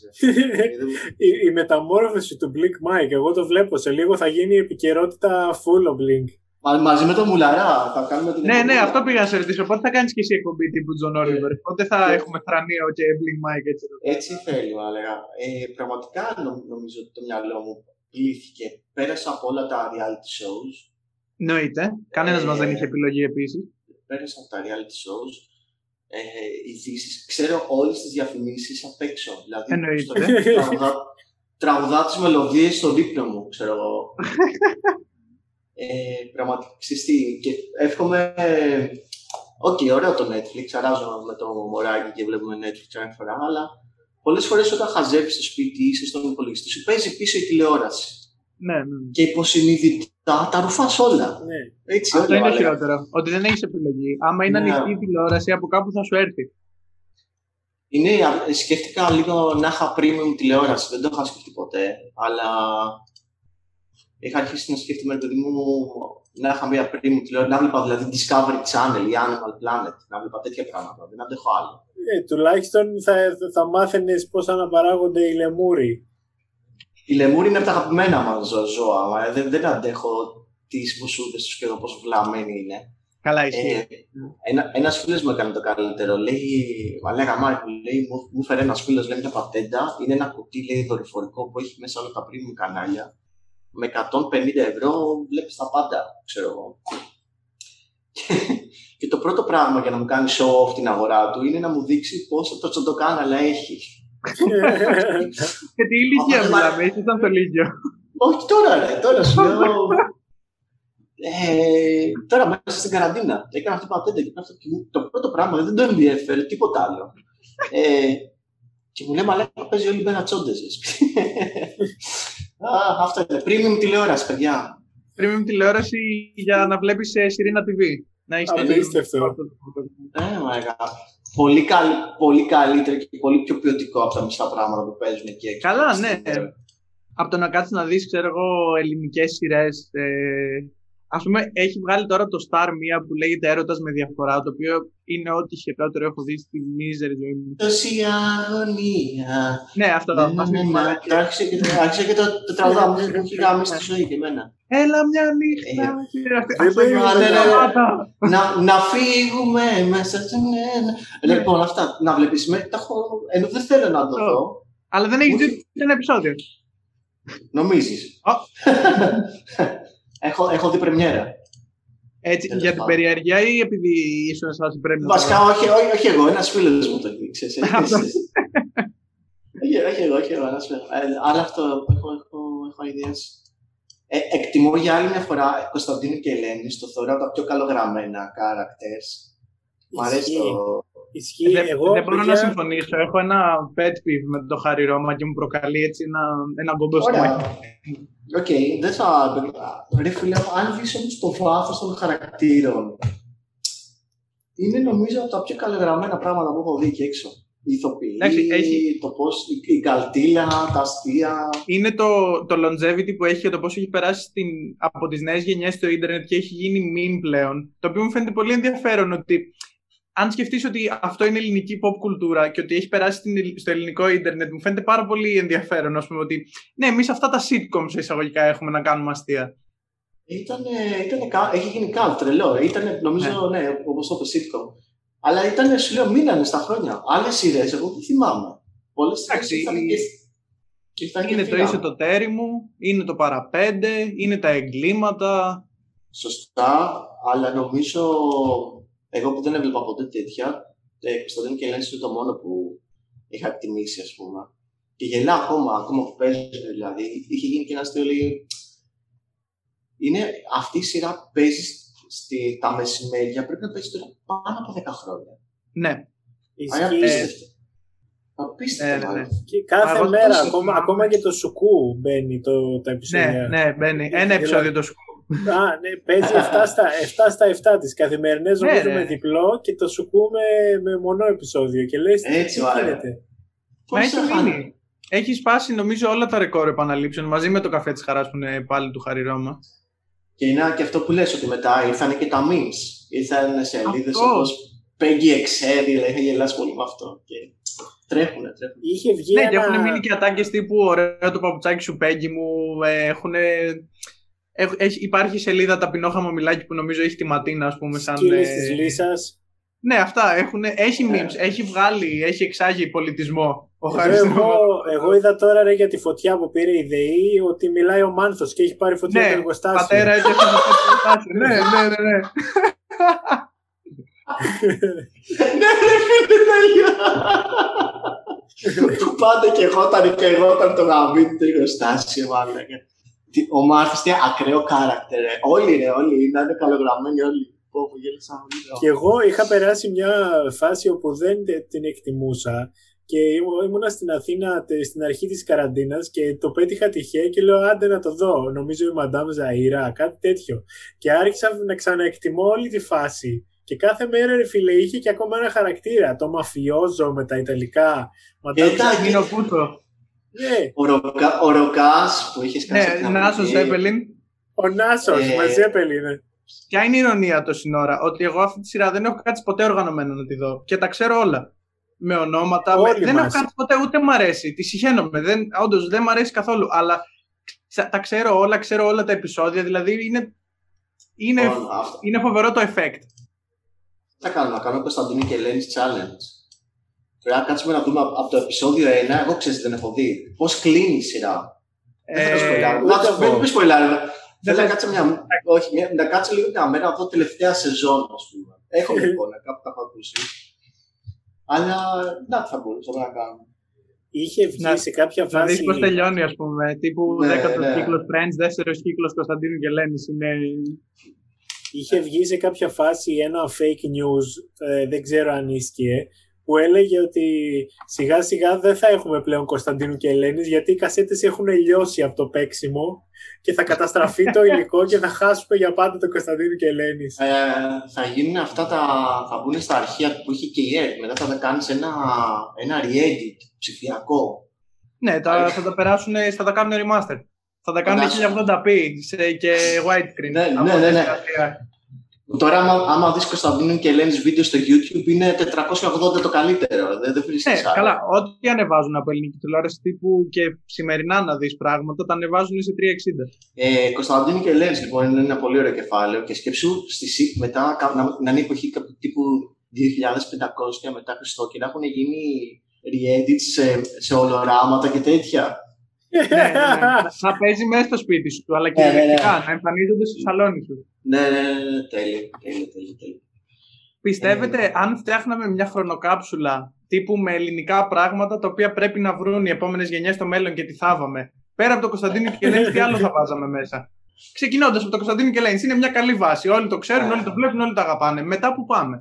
η, η μεταμόρφωση του Blink Mike, εγώ το βλέπω. Σε λίγο θα γίνει η επικαιρότητα full of Blink. Μα, μαζί με το Μουλαρά θα κάνουμε την Ναι, ναι, αυτό πήγα να σε ρωτήσω. Πότε θα κάνεις και εσύ εκπομπή τύπου Τζον Όλιβερ. Πότε θα και... έχουμε θρανίο και Blink Mike έτσι. Έτσι θέλει, μα λέγα. Ε, πραγματικά νομίζω ότι το μυαλό μου πλήθηκε. Πέρασα από όλα τα reality shows. Εννοείται. Κανένας ε, μας δεν είχε επιλογή επίσης. Πέρασα από τα reality shows ε, ειδήσεις. Ξέρω όλες τις διαφημίσεις απ' έξω. Δηλαδή, Εννοείται. τραγουδά, τραγουδά τις μελωδίες στον δίπλα μου, ξέρω εγώ. ε, πραγματικά, τι, και εύχομαι... OK, okay, ωραίο το Netflix, αράζω με το μωράκι και βλέπουμε Netflix κάθε φορά, αλλά πολλές φορές όταν χαζεύεις στο σπίτι ή είσαι στον υπολογιστή σου, παίζει πίσω η τηλεόραση. Ναι, ναι. ναι. Και υποσυνείδητα τα ρουφάς όλα. Ναι. Έτσι, Αυτό όλα, είναι όλα. χειρότερο. Ότι δεν έχεις επιλογή. Άμα είναι Ναι. ανοιχτή η τηλεόραση, από κάπου θα σου έρθει. Είναι, σκέφτηκα λίγο να είχα premium τηλεόραση. Δεν το είχα σκεφτεί ποτέ. Αλλά είχα αρχίσει να σκέφτομαι, παιδί μου, να είχα μία πριν μου τηλεόραση, να βλέπα δηλαδή Discovery Channel ή Animal Planet, να βλέπα τέτοια πράγματα. Δεν αντέχω άλλο. Ε, τουλάχιστον θα, θα μάθαινες πώς αναπαράγονται οι λεμούροι. Οι λεμούροι είναι από τα αγαπημένα μας ζώα. Μα δεν, δεν αντέχω τις βουσούδε τους και εδώ πόσο βλαμμένοι είναι. Καλά, ισχύει. Ε, ένα, ένας φίλος μου έκανε το καλύτερο. Λέει, μα λέγα Μάρκο, λέει, μου, μου φέρε ένας φίλος, λέει, μια πατέντα. Είναι ένα κουτί, λέει, δορυφορικό που έχει μέσα όλα τα premium κανάλια. Με 150 ευρώ βλέπεις τα πάντα, ξέρω εγώ. Και, το πρώτο πράγμα για να μου κάνει show off την αγορά του είναι να μου δείξει πόσο το τσοντοκάναλα έχει. Και τι ηλικία μιλάμε, ήταν το λίγιο. Όχι τώρα, ρε, τώρα σου λέω ε, τώρα μέσα στην καραντίνα. Έκανα αυτή την πατέντα και το πρώτο πράγμα δεν το ενδιαφέρει τίποτα άλλο. Ε, και μου λέει Μαλάκα παίζει όλη μέρα τσόντες. Αυτό είναι. Premium τηλεόραση, παιδιά. Premium τηλεόραση για να βλέπεις σε Σιρήνα TV. Να έχεις Απίστευτο. Ε, μαγά. Πολύ, καλ, πολύ καλύτερο και πολύ πιο ποιοτικό από τα μισά πράγματα που παίζουν εκεί έξω. Καλά, ναι. Από το να κάτσει να δεις, ξέρω εγώ, ελληνικές σειρές ε, Α πούμε, έχει βγάλει τώρα το Star μία που λέγεται Έρωτας με διαφορά, το οποίο είναι ό,τι χειρότερο έχω δει στη μίζερη ζωή μου. Τόση αγωνία. Ναι, αυτό. Ναι, ναι, ναι, άρχισε και το τραγουδά μου, που έχει γάμισει στη ζωή και εμένα. Έλα μια νύχτα. Να φύγουμε μέσα σε μένα. Λοιπόν, αυτά. Να βλέπεις με. Ενώ δεν θέλω να το δω. Αλλά δεν έχεις δει ένα επεισόδιο. Νομίζεις. Έχω, έχω δει πρεμιέρα. Έτσι, για την περιέργεια ή επειδή ήσουν εσά η πρέμιερα. Βασικά, όχι, όχι, όχι εγώ, ένας φίλος μου το έχει ξέρεις. όχι, εγώ, όχι εγώ, ένας φίλος. Αλλά αυτό έχω, έχω, έχω ιδέες. Ε, εκτιμώ για άλλη μια φορά Κωνσταντίνο και Ελένη, το θεωρώ από τα πιο καλογραμμένα characters. Μ' αρέσει το, Ισχύει. Δεν, εγώ, δεν μπορώ να συμφωνήσω. Έχω ένα pet peeve με το Χάρη Ρώμα και μου προκαλεί έτσι ένα, ένα κόμπο στο OK, okay, δεν θα. Ρε φίλε, αν δεις όμως το βάθος των χαρακτήρων, είναι νομίζω από τα πιο καλογραμμένα πράγματα που έχω δει και έξω. Η ηθοποιή, έχει... το πώς, η, η καλτίλα, τα αστεία. Είναι το, το longevity που έχει και το πώς έχει περάσει στην, από τις νέες γενιές στο ίντερνετ και έχει γίνει meme πλέον. Το οποίο μου φαίνεται πολύ ενδιαφέρον ότι αν σκεφτείς ότι αυτό είναι ελληνική pop κουλτούρα και ότι έχει περάσει στο ελληνικό ίντερνετ, μου φαίνεται πάρα πολύ ενδιαφέρον, ας πούμε, ότι ναι, εμείς αυτά τα sitcoms εισαγωγικά έχουμε να κάνουμε αστεία. Ήταν, ήτανε, έχει γίνει κάλ, τρελό. Ήταν, νομίζω, ναι, ναι όπως το είπε, sitcom. Αλλά ήταν, σου λέω, μείνανε στα χρόνια. Άλλες σειρές, εγώ δεν θυμάμαι. Πολλές ήταν και είναι το είσαι το τέρι μου, είναι το παραπέντε, είναι τα εγκλήματα. Σωστά, αλλά νομίζω εγώ που δεν έβλεπα ποτέ τέτοια, ε, Κωνσταντίνο και Ελένη είναι το μόνο που είχα εκτιμήσει, ας πούμε. Και γελά ακόμα, ακόμα που παίζει, δηλαδή. Είχε γίνει και ένας αστείο, λέει. Είναι αυτή η σειρά παίζει στη, τα μεσημέρια, πρέπει να παίζει τώρα πάνω από 10 χρόνια. Ναι. Είναι απίστευτο. Απίστευτο. Ναι, ναι, ναι. Και κάθε μέρα, ακόμα, ακόμα και το σουκού μπαίνει το, τα επεισόδια. Ναι, ναι, μπαίνει. Ένα επεισόδιο το σουκού. Α, ναι, παίζει 7 στα, 7 της. Καθημερινές ναι, νομίζω με διπλό και το σου πούμε με μονό επεισόδιο. Και λες, τι γίνεται. Μα έχει μείνει. Έχει σπάσει νομίζω όλα τα ρεκόρ επαναλήψεων μαζί με το καφέ της χαράς που είναι πάλι του Χαρι Ρώμα. Και είναι και αυτό που λες ότι μετά ήρθαν και τα memes. Ήρθαν σελίδες όπως Peggy Excel, δηλαδή είχα γελάσει πολύ με αυτό. Και τρέχουνε, τρέχουνε. Είχε βγει ναι, ένα... και έχουν μείνει και ατάκες τύπου ωραίο το παπουτσάκι σου Peggy μου. Ε, έχουν έχει, υπάρχει σελίδα ταπεινό χαμομηλάκι που νομίζω έχει τη Ματίνα, ας πούμε, σαν. Σκύλη ε... της Λύσα. Ναι, αυτά έχουν, έχει yeah. Ναι. έχει βγάλει, έχει εξάγει πολιτισμό. Ο εγώ, εγώ, είδα τώρα ρε, για τη φωτιά που πήρε η ΔΕΗ ότι μιλάει ο Μάνθος και έχει πάρει φωτιά ναι, το εργοστάσιο. Πατέρα, έχει εργοστάσιο. ναι, ναι, ναι. ναι. ναι, φίλε, τέλεια. Που πάντα και εγώ όταν και εγώ όταν το γαμί το εργοστάσιο, μάλλον ο Μάρθος είναι ακραίο character. Όλοι ρε, όλοι είναι καλογραμμένοι όλοι. Και εγώ είχα περάσει μια φάση όπου δεν την εκτιμούσα και ήμουνα στην Αθήνα στην αρχή της καραντίνας και το πέτυχα τυχαία και λέω άντε να το δω. Νομίζω η Μαντάμ Ζαΐρα, κάτι τέτοιο. Και άρχισα να ξαναεκτιμώ όλη τη φάση. Και κάθε μέρα ρε φίλε είχε και ακόμα ένα χαρακτήρα. Το μαφιόζο με τα Ιταλικά. Μαντάμ Ζαΐρα. Ναι, Ο, Ροκα, ο Ροκάς που είχες κάνει. Ναι, Νάσος Ζέπελιν. ο Νάσος, Ε, μαζί έπελινε. Ποια είναι η ηρωνία το σύνορα, ότι εγώ αυτή τη σειρά δεν έχω κάτσει ποτέ οργανωμένο να τη δω και τα ξέρω όλα. Με ονόματα. με- Όλοι Δεν μας. έχω κάτσει ποτέ, ούτε μ' αρέσει. Τη συχαίνομαι. Δεν, όντως δεν μ' αρέσει καθόλου. Αλλά ξα- τα ξέρω όλα, ξέρω όλα τα επεισόδια. Δηλαδή είναι, είναι, Λοιπόν, αυτό. είναι φοβερό το effect. Τι θα κάνω, να κάνω Κωνσταντίνη και Ελένης challenge. Πρέπει να κάτσουμε να δούμε από το επεισόδιο 1. Εγώ ξέρω τι δεν έχω δει. Πώς κλείνει η σειρά. Δεν θα το Ε, σποιλάρω. ούτε Να το εγώ. μην σποιλάρω. Θέλω να θες- κάτσω μια. Όχι, μια- να κάτσω λίγο μια μέρα να δω τελευταία σεζόν, ας πούμε. Έχω μια εικόνα, κάπου τα έχω ακούσει. Αλλά να τι θα μπορούσαμε να κάνουμε. Είχε βγει Να- σε κάποια Να δεις φάση. πώς τελειώνει, ας πούμε. Τύπου Ναι, δέκατος ναι. κύκλος Friends, δεύτερος κύκλος Κωνσταντίνου και Ελένης. Είναι... Είχε βγει σε κάποια φάση ένα fake news, ε, δεν ξέρω αν ίσχυε, που έλεγε ότι σιγά σιγά δεν θα έχουμε πλέον Κωνσταντίνου και Ελένης γιατί οι κασέτες έχουν λιώσει από το παίξιμο και θα καταστραφεί το υλικό και θα χάσουμε για πάντα τον Κωνσταντίνου και Ελένης. Ε, θα γίνουν αυτά τα. θα μπουν στα αρχεία που είχε και η ΕΡΤ. Μετά θα τα κάνεις ένα, ένα re-edit ψηφιακό. Ναι, τα, θα τα περάσουν, θα τα κάνουν remaster. Θα τα κάνουν Φαντάσου. 1080p σε- και widescreen. Ναι, Από ναι, ναι, ναι. 4K. Τώρα, άμα, άμα δεις Κωνσταντίνου και Ελένης βίντεο στο YouTube, είναι 480 το καλύτερο. Δεν, δεν βρίσκει Ναι, καλά. Ό,τι ανεβάζουν από ελληνική τηλεόραση τύπου και σημερινά να δεις πράγματα, τα ανεβάζουν σε 360. Ε, Κωνσταντίνου και Ελένης, λοιπόν, είναι ένα πολύ ωραίο κεφάλαιο και σκέψου στη ΣΥΠ μετά κα- να, να είναι εποχή κάποιο τύπου 2500 μετά Χριστό και να έχουν γίνει re-edits σε, σε ολοράματα και τέτοια. ναι, ναι, ναι. Να παίζει μέσα στο σπίτι σου, αλλά και Ναι, ναι, ναι. κυριολεκτικά, να εμφανίζονται στο σαλόνι σου. Ναι, ναι, ναι, ναι, τέλειο, τέλειο, τέλειο, τέλειο. Πιστεύετε, Ε. αν φτιάχναμε μια χρονοκάψουλα τύπου με ελληνικά πράγματα τα οποία πρέπει να βρουν οι επόμενες γενιές στο μέλλον και τι θάβαμε, πέρα από το Κωνσταντίνο και Ελένη, τι άλλο θα βάζαμε μέσα; Ξεκινώντας από το Κωνσταντίνο και Ελένη, είναι μια καλή βάση. Όλοι το ξέρουν, όλοι το βλέπουν, όλοι το αγαπάνε. Μετά που πάμε.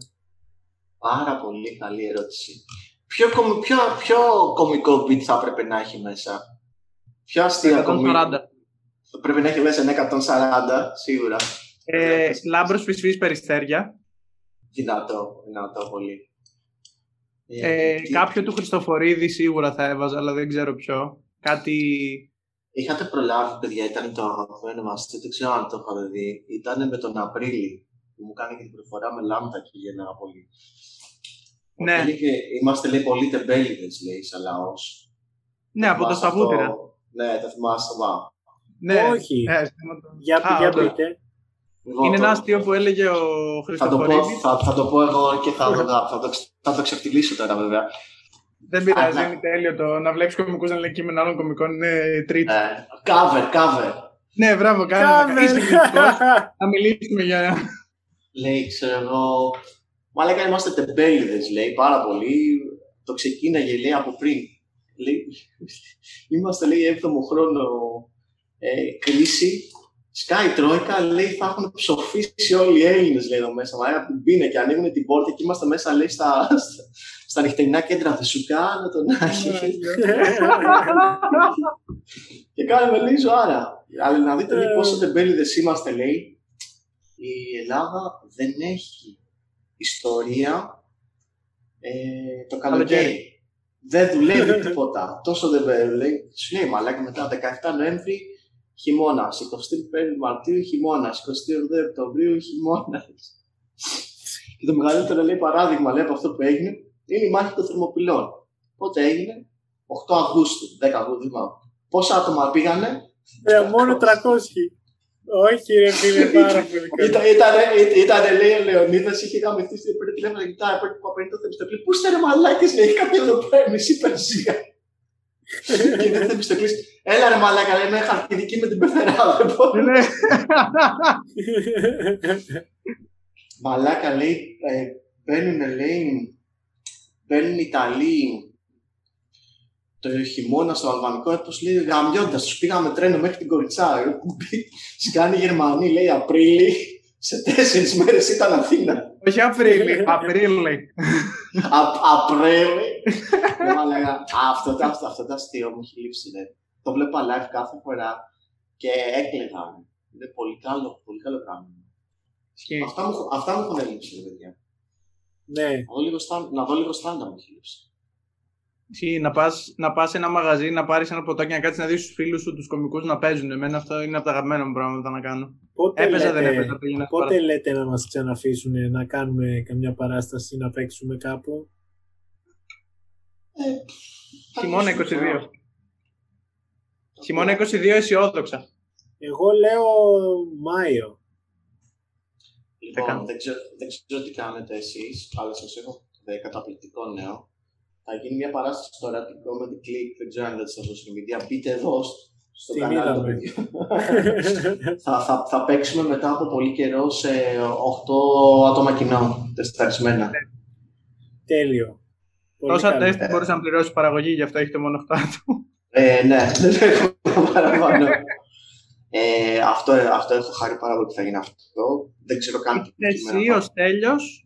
Πάρα πολύ καλή ερώτηση. Ποιο, κομι- ποιο, ποιο κομικό beat θα έπρεπε να έχει μέσα; Ποιο αστεία κομικό. 140. Θα πρέπει να έχει μέσα ένα 140, σίγουρα. Ε, Λάμπρος φυσφή περιστέρια. Δυνατό, δυνατό πολύ. Ε, τι- κάποιο του Χριστοφορίδη σίγουρα θα έβαζα, αλλά δεν ξέρω ποιο. Κάτι. Είχατε προλάβει, παιδιά, ήταν το αγαπημένο μα. Δεν ξέρω αν το είχατε δει. Ήταν με τον Απρίλη που μου κάνει και την προφορά με λάμδα και γεννά πολύ. Ναι. Έλεγε, είμαστε λέει πολύ τεμπέληδες, λέει, σαν λαός. Ναι, από το Σταβούτυρα. Ναι, το θυμάσαι, μα. Ναι. Όχι. Ε, αισθήματα. Για, Α, για όντως. πείτε. Λοιπόν, Είναι το- ένα αστείο που έλεγε ο Θα το, πω, Χριστοφορίδης. θα, θα το πω εγώ και θα το, θα το, θα το ξεφτυλίσω τώρα, βέβαια. Δεν πειράζει, Αλλά- είναι τέλειο το να βλέπεις κομικούς να λένε κείμενα άλλων κομικών είναι τρίτη. Ε, cover, cover. Ναι, μπράβο, κάνε να είσαι κριτικός. Να μιλήσουμε για. Λέει, ξέρω εγώ. Μαλάκα είμαστε τεμπέληδες, λέει πάρα πολύ. Το ξεκίναγε, λέει από πριν. Λέει, είμαστε, λέει, 7ο χρόνο ε, κρίση. Σκάει Τρόικα, λέει, θα έχουν ψοφήσει όλοι οι Έλληνες, λέει εδώ μέσα. Μαλάκα από την πίνα και ανοίγουν την πόρτα και είμαστε μέσα, λέει, στα, στα, στα νυχτερινά κέντρα. Δεν σου κάνω τον Άχη. και κάνουμε λέει ζωάρα. Αλλά να δείτε λέει, πόσο τεμπέληδες είμαστε, λέει. Η Ελλάδα δεν έχει ιστορία ε, το καλοκαίρι. Καλοκαίρι. Δεν δουλεύει τίποτα. Τόσο δεν λέει. Σου λέει μαλάκα μετά 17 Νοέμβρη χειμώνας. 25 Μαρτίου χειμώνας. 28 Οκτωβρίου χειμώνας. Και το μεγαλύτερο λέει παράδειγμα λέει, από αυτό που έγινε είναι η μάχη των Θερμοπυλών. Πότε έγινε, 8 Αυγούστου, 10 Αυγούστου. Πόσα άτομα πήγανε, Ε, μόνο 300. Όχι ρε φίλε, πάρα πολύ καλά. Ήταν, ήταν, ήταν, λέει ο Λεωνίδας, είχε γαμηθεί στην πρώτη τηλέφωνο και κοιτάει από που απέναντι το Θεμιστοκλή. Πού είστε ρε μαλάκες, λέει, κάποιο εδώ πέρα, μισή Περσία. και δεν Θεμιστοκλής, έλα ρε μαλάκα, λέει, είμαι χαρτιδική με την πεθερά, δεν μπορώ. Ναι. Μαλάκα, λέει, ε, μπαίνουν, λέει, μπαίνουν οι Ιταλοί το χειμώνα στο αλβανικό έτος, λέει, γαμιώντας, τους πήγαμε τρένο μέχρι την Κοριτσά. Σκάνει οι Γερμανοί, λέει, Απρίλη, σε τέσσερις μέρες ήταν Αθήνα. Όχι Απρίλη, Απρίλη. Α- Απρίλη. Ναι, μα λέγα, αυτό, το- αυτό, αυτό το αστείο μου έχει λείψει. Ρε. Το βλέπα live κάθε φορά και έκλαιγα. Είναι πολύ καλό, πολύ καλό πράγμα. Ισχύει. Αυτά μου, αυτά μου έχουν λείψει, ρε παιδιά. Ναι. Να δω λίγο, σταν- να δω λίγο στάντα μου έχει λείψει. Ή να πας, να πας σε ένα μαγαζί, να πάρεις ένα ποτάκι να κάτσεις να δεις τους φίλους σου, τους κομικούς να παίζουν. Εμένα αυτό είναι από τα αγαπημένα μου πράγματα να κάνω. Πότε, Έπαιζα, λέτε, δεν έπαιζα, πήγαινα πότε παρά. λέτε να μας ξαναφήσουν να κάνουμε καμιά παράσταση, να παίξουμε κάπου; Ε, Χειμώνα θα 22. Χειμώνα 22 αισιόδοξα. Εγώ λέω Μάιο. Λοιπόν, δεν ξέρω, δεν ξέρω τι κάνετε εσείς, αλλά σας έχω ε, καταπληκτικό νέο. Θα γίνει μια παράσταση στο Rapid Comedy Click, δεν ξέρω αν είδατε στα social media. Μπείτε εδώ στο- στο Την κανάλι του είδαμε. παιδιού. θα, θα, θα παίξουμε μετά από πολύ καιρό σε 8 άτομα κοινό, τεσταρισμένα. Τέλειο. Πολύ Τόσα καλό. τεστ μπορείς να πληρώσεις παραγωγή, γι' αυτό έχετε μόνο 7 άτομα. Ε, ναι, δεν έχω παραπάνω. Ε, αυτό, αυτό έχω χάρη πάρα πολύ που θα γίνει αυτό. Δεν ξέρω καν τι Εσύ, ο Στέλιος,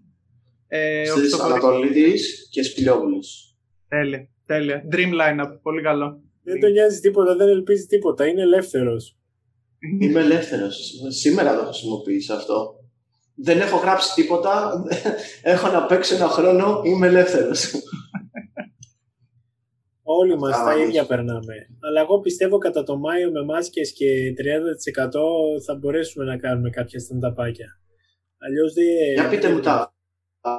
ε, ο Στις Χριστοφορής. Ανατολίδης και Σπηλιόπουλος. Τέλεια, τέλεια. Dream lineup, πολύ καλό. Δεν τον νοιάζει τίποτα, δεν ελπίζει τίποτα. Είναι ελεύθερος. Είμαι ελεύθερος. Σήμερα το χρησιμοποιήσω αυτό. Δεν έχω γράψει τίποτα. Έχω να παίξω ένα χρόνο. Είμαι ελεύθερος. Όλοι μας Αυτά τα είναι. ίδια περνάμε. Αλλά εγώ πιστεύω κατά το Μάιο με μάσκες και 30% θα μπορέσουμε να κάνουμε κάποια στανταπάκια. Αλλιώς δεν. Για πείτε μου τα... α,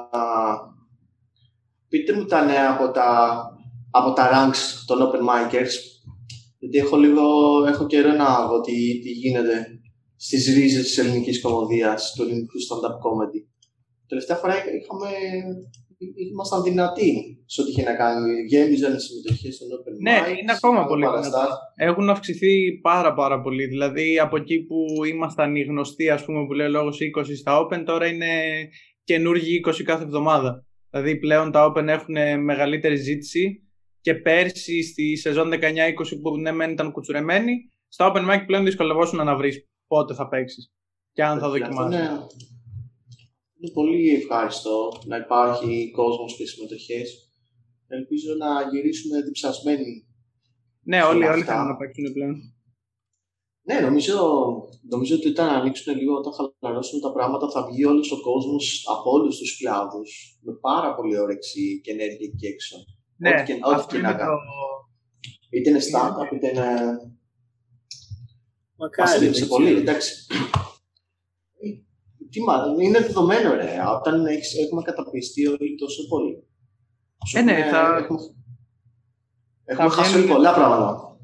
πείτε μου τα νέα από τα, από τα ranks των open micers. Γιατί έχω λίγο, έχω καιρό να δω τι, τι γίνεται στις ρίζες της ελληνικής κομμωδίας, του ελληνικού stand-up comedy. Τελευταία φορά είχαμε, ήμασταν δυνατοί σε ό,τι είχε να κάνει. Γέμιζαν οι συμμετοχές των open Ναι, mics, είναι ακόμα άλλα πολύ παραστάσεις. Έχουν αυξηθεί πάρα πάρα πολύ. Δηλαδή από εκεί που ήμασταν οι γνωστοί, ας πούμε, που λέει ο λόγος 20 στα Open, τώρα είναι καινούργιοι 20 κάθε εβδομάδα. Δηλαδή πλέον τα Open έχουν μεγαλύτερη ζήτηση και πέρσι στη σεζόν 19-20 που ναι μεν ήταν κουτσουρεμένοι, στα Open Mic πλέον δυσκολευόσουν να βρεις πότε θα παίξεις και αν θα Αυτό δοκιμάσεις. Είναι, είναι πολύ ευχάριστο να υπάρχει κόσμος και συμμετοχές. Ελπίζω να γυρίσουμε διψασμένοι. Ναι, όλοι, όλοι Αυτά. θέλουν να παίξουν πλέον. Ναι, νομίζω, νομίζω ότι όταν ανοίξουν λίγο, όταν χαλαρώσουν τα πράγματα, θα βγει όλος ο κόσμος από όλους τους κλάδους με πάρα πολύ όρεξη και ενέργεια εκεί έξω. Ναι, Ό,τι και- ό,τι αυτό και είναι να το... κάνω. Είτε είναι stand-up, είτε είναι... Μας Μακάρι. έλειψε δεν πολύ, ξέρω. εντάξει. Ε, Τι μάλλον, είναι δεδομένο ρε, όταν έχεις, έχουμε καταπιστεί όλοι τόσο πολύ. Σου Ε, ναι, έχουμε- θα- Έχουμε, έχουμε χάσει βγαίνουν- όλοι πολλά πράγματα.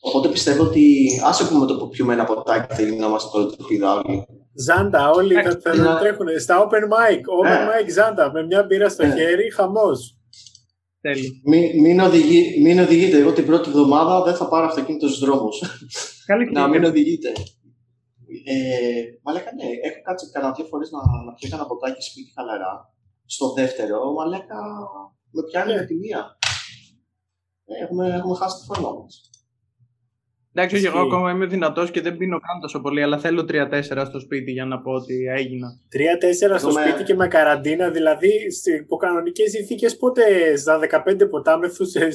Οπότε πιστεύω ότι άσε πούμε το που πιούμε ένα ποτάκι θα γινόμαστε τώρα το πίδα όλοι. Ζάντα, όλοι θα, θα Ναι. τρέχουν στα open mic. Open Ε. mic Ζάντα, με μια μπύρα στο Ε. χέρι, χαμός. Τέλειο. Μην, μην, οδηγεί, μην οδηγείτε. Εγώ την πρώτη εβδομάδα δεν θα πάρω αυτοκίνητος στους δρόμους. Καλή να μην και... οδηγείτε. Ε, μα λέγα ναι, έχω κάτσει κανένα δύο φορές να, να πιω ένα ποτάκι σπίτι χαλαρά. Στο δεύτερο, μα λέγα με πιάνει Ναι. με τη μία. Ε, έχουμε, έχουμε χάσει τη φόρμα μας. Εντάξει, όχι, εγώ Ισχύει. ακόμα είμαι δυνατός και δεν πίνω καν τόσο πολύ, αλλά θέλω 3-4 στο σπίτι για να πω ότι έγινα. Τρία-τέσσερα στο Εγώ με- σπίτι και με καραντίνα, δηλαδή στι υποκανονικέ συνθήκες πότε στα 15 ποτά μεθούσε.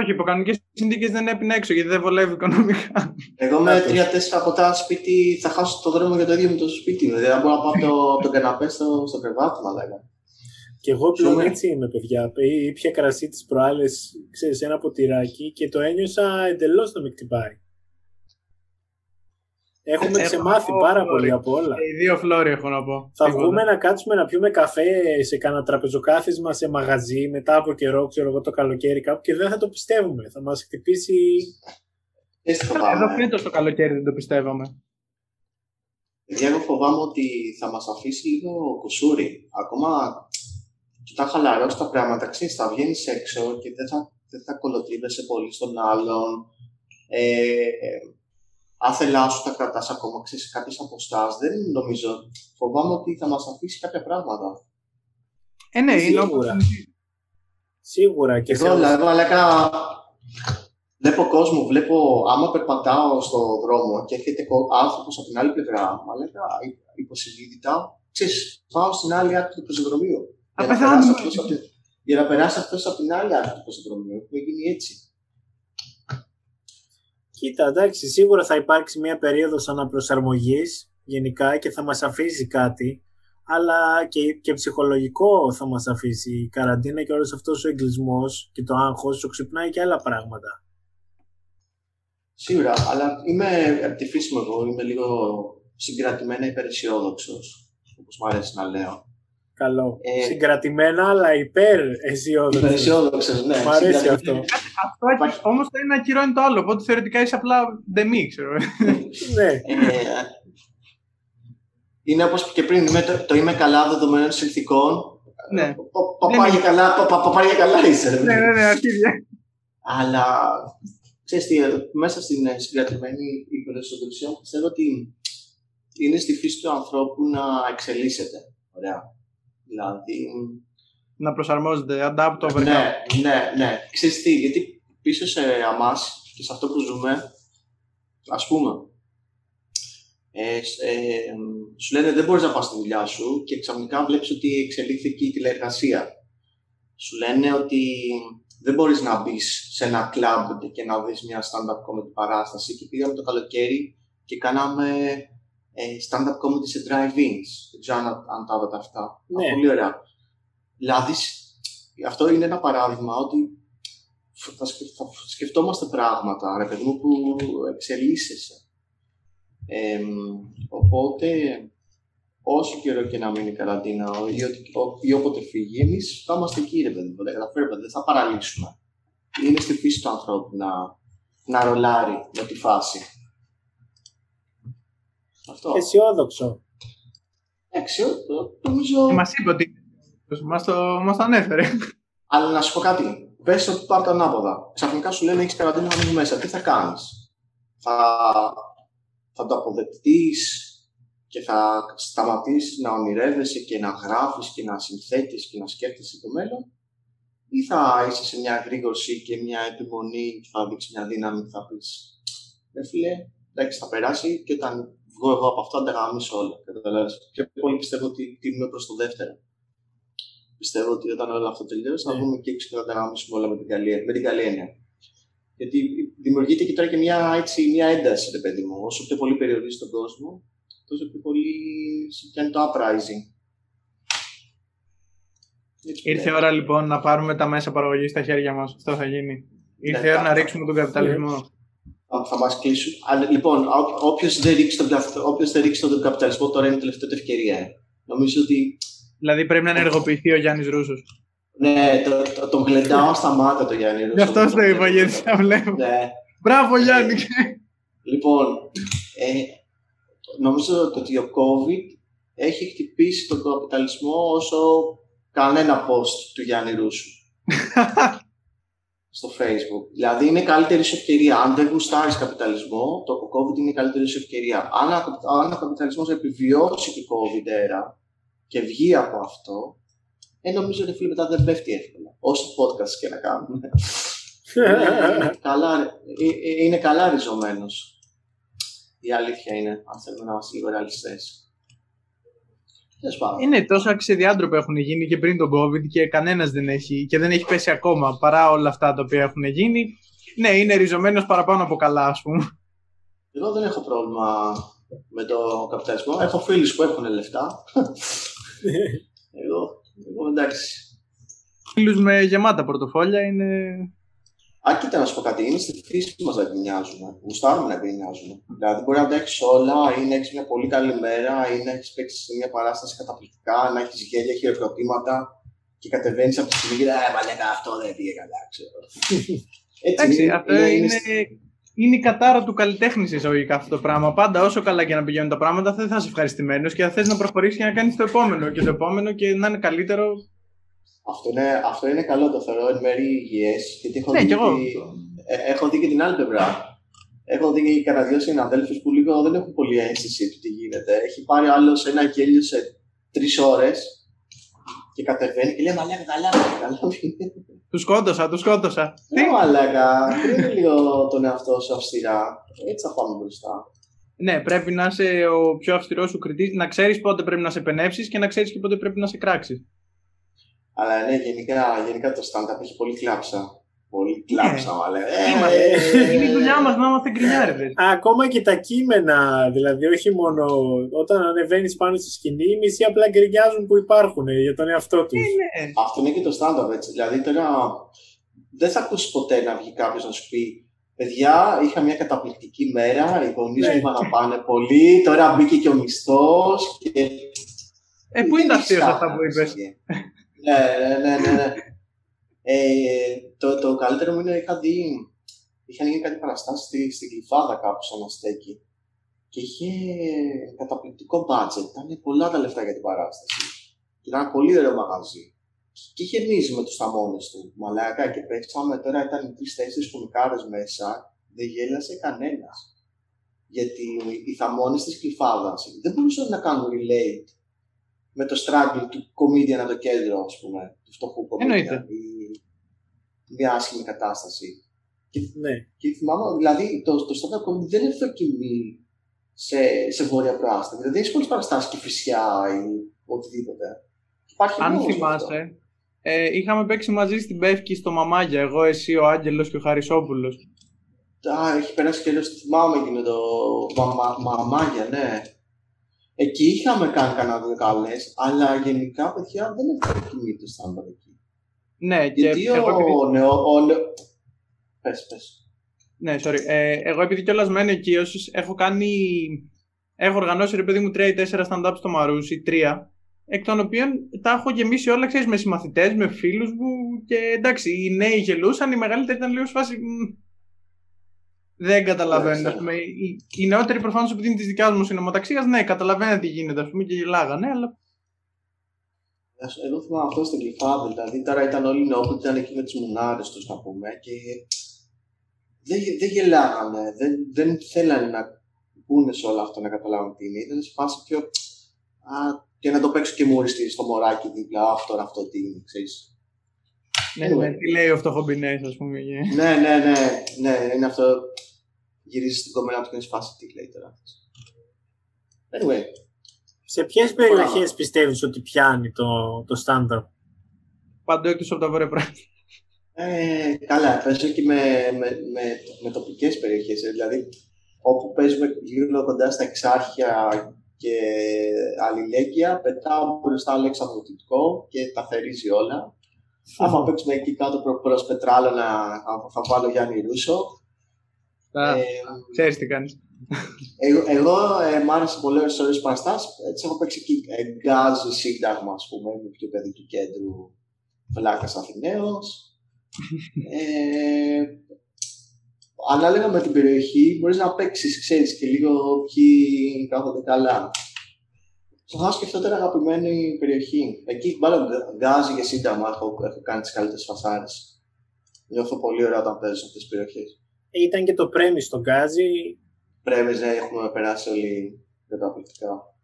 Όχι, υπό κανονικές συνθήκες δεν έπεινα έξω γιατί δεν βολεύει οικονομικά. Εγώ με Λάθος. τρία-τέσσερα ποτά σπίτι θα χάσω το δρόμο για το ίδιο με το σπίτι. Δηλαδή δεν μπορώ να πάω από το, από τον καναπέ στο, στο κρεβάτι, μα λέγα. Και εγώ πλέον Ζούμε. έτσι είμαι, παιδιά. Ή- Ήπια κρασί τις προάλλες, ξέρεις, ένα ποτηράκι και το ένιωσα εντελώς να με χτυπάει. Έχουμε Έχω- ξεμάθει έχω πάρα φλόρι. πολύ από όλα. Ε, Οι δύο φλόροι έχω να πω. Θα Τίποτα. βγούμε να κάτσουμε να πιούμε καφέ σε κανένα τραπεζοκάθισμα σε μαγαζί μετά από καιρό, ξέρω εγώ το καλοκαίρι κάπου και δεν θα το πιστεύουμε. Θα μας χτυπήσει. Έτσι θα Εδώ πάμε. φέτος το καλοκαίρι δεν το πιστεύαμε. Παιδιά, εγώ φοβάμαι ότι θα μας αφήσει λίγο κουσούρι. Ακόμα και όταν χαλαρώσει τα πράγματα, ξέρεις, θα βγαίνεις έξω και δεν θα, δεν θα κολοτρίβεσαι πολύ στον άλλον. Ε, άθελά σου τα κρατάς ακόμα, ξέρεις, σε κάποιες αποστάσεις. Δεν νομίζω. Φοβάμαι ότι θα μας αφήσει κάποια πράγματα. Ε, ναι, είναι όπως Σίγουρα. Σίγουρα και Εγώ, δηλαδή, μαλάκα, βλέπω κόσμο, βλέπω, άμα περπατάω στο δρόμο και έρχεται άνθρωπος από την άλλη πλευρά, μαλάκα, υ- υποσυνείδητα, ξέρεις, πάω στην άλλη άκρη του πεζοδρομίου. Θα Για να πεθάνουμε. περάσει αυτός από την- Για να περάσει αυτός από την άλλη άκρη του πεζοδρομίου. Έχουμε γίνει έτσι. Κοίτα, εντάξει, σίγουρα θα υπάρξει μια περίοδος αναπροσαρμογής γενικά και θα μας αφήσει κάτι. αλλά και, και ψυχολογικό θα μας αφήσει η καραντίνα και όλος αυτός ο εγκλισμός και το άγχος σου ξυπνάει και άλλα πράγματα. Σίγουρα, αλλά είμαι από τη φύση μου εγώ, είμαι λίγο συγκρατημένα υπεραισιόδοξος, όπως μου αρέσει να λέω. Καλό. Ε, Συγκρατημένα, αλλά υπερ αισιόδοξος. Υπεραισιόδοξο, ναι. Μ' αρέσει αυτό. Αυτό όμως το ένα ακυρώνει το άλλο. Οπότε θεωρητικά είσαι απλά δεμί, ξέρω. ναι. Ε, είναι όπως και πριν, είμαι, το, το είμαι καλά δεδομένων συνθηκών. Ναι. Παπάγια καλά, παπάγια καλά είσαι. Ναι, ναι, ναι, αρχίδια. Αλλά ξέρεις τι, μέσα στην συγκρατημένη υπεραισιοδοξία πιστεύω ότι είναι στη φύση του ανθρώπου να εξελίσσεται. Ωραία. Δηλαδή. Να προσαρμόζεται, adapt over Ναι, ναι, ναι. Ξέρεις τι, γιατί πίσω σε αμάς και σε αυτό που ζούμε, ας πούμε, ε, ε, σου λένε δεν μπορείς να πας στη δουλειά σου και ξαφνικά βλέπεις ότι εξελίχθηκε η τηλεεργασία. Σου λένε ότι δεν μπορείς να μπεις σε ένα κλαμπ και να δεις μια stand-up comedy παράσταση και πήγαμε το καλοκαίρι και κάναμε ε, stand-up comedy σε drive-ins. Δεν ξέρω αν, αν τα είδατε αυτά. Ναι. Πολύ ωραία. Δηλαδή, αυτό είναι ένα παράδειγμα ότι θα, σκεφ, θα σκεφτόμαστε πράγματα, ρε παιδί μου, που εξελίσσεσαι. Ε, οπότε, όσο καιρό και να μείνει η καραντίνα ή, ή όποτε φύγει, εμείς θα είμαστε εκεί, ρε παιδί μου. Δεν θα παραλύσουμε. Είναι στη φύση του ανθρώπου να, να ρολάρει με τη φάση. Αυτό. Αισιόδοξο. Αισιόδοξο. Νομίζω. Μας είπε ότι. Μας το, μας το ανέφερε. Αλλά να σου πω κάτι. Πες ότι πάρει το ανάποδα. Ξαφνικά σου λένε έχεις καραντίνα να μείνει μέσα. Τι θα κάνεις; Θα, θα το αποδεκτείς και θα σταματήσεις να ονειρεύεσαι και να γράφεις και να συνθέτεις και να σκέφτεσαι το μέλλον; Ή θα είσαι σε μια γρήγορση και μια επιμονή και θα δείξεις μια δύναμη και θα πεις. Ρε φίλε, εντάξει, θα περάσει και όταν βγω εγώ από αυτό, ανταγαμίσω όλα. Καταλάβεις. Πιο πολύ πιστεύω ότι τιμούμε προς το δεύτερο. Πιστεύω ότι όταν όλο αυτό τελειώσει, θα Ναι. βγούμε και έξω και θα ανταγαμίσουμε όλα με την καλή, με την καλή έννοια. Γιατί δημιουργείται και τώρα και μια, έτσι, μια ένταση, ρε παιδί μου. Όσο πιο πολύ περιορίζεις τον κόσμο, τόσο πιο πολύ σε πιάνει το uprising. Έτσι Ήρθε η πιστεύω. ώρα λοιπόν να πάρουμε τα μέσα παραγωγής στα χέρια μας. Αυτό θα γίνει. Ήρθε η Ναι, ώρα να θα- ρίξουμε τον καπιταλισμό. Α, Θα μας κλείσουν. Αλλά, λοιπόν, όποιος δεν, ρίξει τον, καπ- όποιος δεν ρίξει τον καπιταλισμό τώρα είναι η τελευταία του ευκαιρία. ε. Νομίζω ότι Δηλαδή πρέπει να ενεργοποιηθεί ο Γιάννης Ρούσος. Ναι, το, το, τον γλεντάω στα μάτια το Γιάννη Ρούσο. Γι' αυτό το είπα, γιατί θα βλέπω. Ναι. Μπράβο, Γιάννη. Λοιπόν, ε, νομίζω ότι ο COVID έχει χτυπήσει τον καπιταλισμό όσο κανένα post του Γιάννη Ρούσου στο Facebook. Δηλαδή είναι η καλύτερη σου ευκαιρία. Αν δεν γουστάρεις καπιταλισμό, το COVID είναι η καλύτερη σου ευκαιρία. Αν, ο- αν ο καπιταλισμός επιβιώσει την COVID era και βγει από αυτό, ε, νομίζω ότι φίλε μετά δεν πέφτει εύκολα. Όσο podcast και να κάνουμε. είναι, καλά, ε, ε, είναι καλά ριζωμένος. Η αλήθεια είναι, αν θέλουμε να είμαστε λίγο ρεαλιστές. Τέλος πάντων. Είναι τόσα ξεδιάντροπα έχουν γίνει και πριν τον COVID και κανένας δεν έχει και δεν έχει πέσει ακόμα παρά όλα αυτά τα οποία έχουν γίνει. Ναι, είναι ριζωμένος παραπάνω από καλά, ας πούμε. Εγώ δεν έχω πρόβλημα με το καπιταλισμό. Έχω φίλους που έχουν λεφτά. εγώ, εγώ εντάξει. Φίλους με γεμάτα πορτοφόλια είναι. Α, κοίτα να σου πω κάτι, είναι στη φύση μας να γκρινιάζουμε. Γουστάρουμε να γκρινιάζουμε. Δηλαδή, μπορεί να τα έχεις όλα, ή να έχεις μια πολύ καλή μέρα, ή να έχεις παίξει σε μια παράσταση καταπληκτικά, να έχεις γέλια, χειροκροτήματα και κατεβαίνεις από τη στιγμή και λέει Μα λέγα αυτό δεν πήγε καλά, ξέρω. Έτσι, Εντάξει, είναι, αυτό είναι, είναι, είναι η κατάρα του καλλιτέχνης εισαγωγικά αυτό το πράγμα. Πάντα όσο καλά και να πηγαίνουν τα πράγματα, δεν θα είσαι ευχαριστημένος και θα θες να προχωρήσεις και να κάνεις το επόμενο και το επόμενο και να είναι καλύτερο. Αυτό είναι, αυτό είναι καλό, το θεωρώ εν μέρει υγιές, γιατί έχω, Ναι, δει κι εγώ. και- ε, έχω δει και την άλλη πλευρά. Έχω δει και κανένα δυο συναδέλφους που λίγο δεν έχουν πολύ αίσθηση του τι γίνεται. Έχει πάρει άλλος ένα γέλιο σε τρεις ώρες και κατεβαίνει και λέει Μαλάκα, καλά, καλά. Τους σκότωσα, τους σκότωσα. Τι; Μαλάκα, είναι λίγο τον εαυτό σου αυστηρά. Έτσι θα πάμε μπροστά. Ναι, πρέπει να είσαι ο πιο αυστηρός σου κριτής, να ξέρεις πότε πρέπει να σε πενέψεις και να ξέρεις και πότε πρέπει να σε κράξεις. Αλλά ναι, γενικά, γενικά το stand-up έχει πολύ κλάψα. Πολύ κλάψαμε, αλλά. Ε, είναι η δουλειά μα να είμαστε γκρινιάριδε. Ακόμα και τα κείμενα, δηλαδή, όχι μόνο όταν ανεβαίνει πάνω στη σκηνή, οι μισοί απλά γκρινιάζουν που υπάρχουν για τον εαυτό του. Ναι. Αυτό είναι και το στάνταρ έτσι. Δηλαδή τώρα δεν θα ακούσει ποτέ να βγει κάποιο να σου πει Παιδιά, είχα μια καταπληκτική μέρα, οι γονεί Ναι. μου είπαν να πάνε πολύ, τώρα μπήκε και ο μισθό. Και... Ε, πού είναι τα αστείο Κάτι αυτά που είπε. Ναι, ναι, ναι, ναι. ναι. Ε, το, το καλύτερο μου είναι είχα δει, είχαν γίνει κάτι παραστάσεις στη, στην Κλειφάδα κάπου σε ένα στέκι και είχε καταπληκτικό budget, ήταν πολλά τα λεφτά για την παράσταση. Και ήταν ένα πολύ ωραίο μαγαζί. Και είχε μίσει με τους θαμώνες του, μαλάκα, και παίξαμε τώρα ήταν τρει-τέσσερι κομικάρε μέσα, δεν γέλασε κανένας. Γιατί οι θαμώνες της Κλειφάδας δεν μπορούσαν να κάνουν relate με το struggle του comedian από το κέντρο, ας πούμε, του φτωχού Εννοείται. comedian. Ή μια άσχημη κατάσταση. Ναι. Και θυμάμαι, δηλαδή, το, το stand-up comedy δεν είναι δοκιμή σε, σε βόρεια προάστια. Δηλαδή, δεν έχει πολλές παραστάσεις και φυσιά ή οτιδήποτε. Υπάρχει Αν λόγος γι' αυτό. θυμάσαι, ε, είχαμε παίξει μαζί στην Πεύκη στο Μαμάγια. Εγώ, εσύ, ο Άγγελος και ο Χαρισόπουλος. Α, έχει περάσει καιρό, το θυμάμαι εκείνο το μαμα- μαμάγια, ναι. Εκεί είχαμε κάνει κανένα δύο καλές, αλλά γενικά, παιδιά, δεν είναι δοκιμή το stand-up εκεί. Ναι, και Γιατί εγώ επειδή... ο νεο... Ο νεο... Πες, πες. Ναι, sorry. Ε, εγώ επειδή κιόλας μένω εκεί, όσους έχω κάνει. Έχω οργανώσει ρε παιδί μου 3 ή 4 stand-up στο Μαρούσι, τρία. Εκ των οποίων τα έχω γεμίσει όλα, ξέρεις, με συμμαθητές, με φίλους μου. Και εντάξει, οι νέοι γελούσαν, οι μεγαλύτεροι ήταν λίγο σε φάση. «Μμ, Δεν καταλαβαίνουν. Ναι, ας πούμε. Οι, οι νεότεροι προφανώς επειδή είναι της δικιάς μου συνομοταξία, ναι, καταλαβαίνουν τι γίνεται, ας πούμε, και γελάγανε, αλλά. Εγώ θυμάμαι αυτό στην Κλειφάδα, δηλαδή τώρα ήταν όλοι νεόπλοι, ήταν εκεί με τις μουνάρες τους να πούμε και δεν, γε- δεν γελάγανε, δεν, δεν θέλανε να πούνε σε όλο αυτό να καταλάβουν τι είναι. Ήταν σε φάση πιο. Α, και να το παίξω και μου οριστεί στο μωράκι δίπλα, «Α, αυτό αυτό τι είναι, ξέρεις. Ναι, Anyway. ναι, τι λέει ο φτωχομπινές, ας πούμε. και- ναι, ναι, ναι, ναι, είναι αυτό. Γυρίζεις στην κομμένα του και είναι σε φάση τι λέει τώρα. Anyway, Σε ποιες περιοχές πιστεύεις ότι πιάνει το, το stand-up. Παντού εκτός από τα βόρεια πράγματα. Ε, καλά, παίζω και με, με, με, με τοπικές περιοχές, ε, δηλαδή όπου παίζουμε λίγο κοντά στα εξάρχεια και αλληλέγγυα, πετάω μπροστά Αλέξανδρο Δυτικό και τα θερίζει όλα. Άμα παίξουμε εκεί κάτω προ, προς Πετράλωνα, θα, θα βάλω Γιάννη Ρούσο. Ε, Ξέρεις τι κάνεις. εγώ εγώ ε, μ' άρεσε πολύ ώρες ώρες παραστάσεις, έτσι έχω παίξει εκεί ε, γκάζ σύνταγμα, ας πούμε, με πιο παιδί του κέντρου, Βλάκας Αθηναίος. ε, ανάλογα με την περιοχή μπορείς να παίξεις, ξέρεις, και λίγο ποιοι κάθονται καλά. Στο να σκεφτώ τώρα αγαπημένη περιοχή. Εκεί μάλλον γκάζι και σύνταγμα έχω, έχω κάνει τις καλύτερες φασάρες. Νιώθω πολύ ωραία όταν παίζω σε αυτές τις περιοχές. Ήταν και το πρέμι στον Γκάζι. Πρέπει να έχουμε περάσει όλοι καταπληκτικά.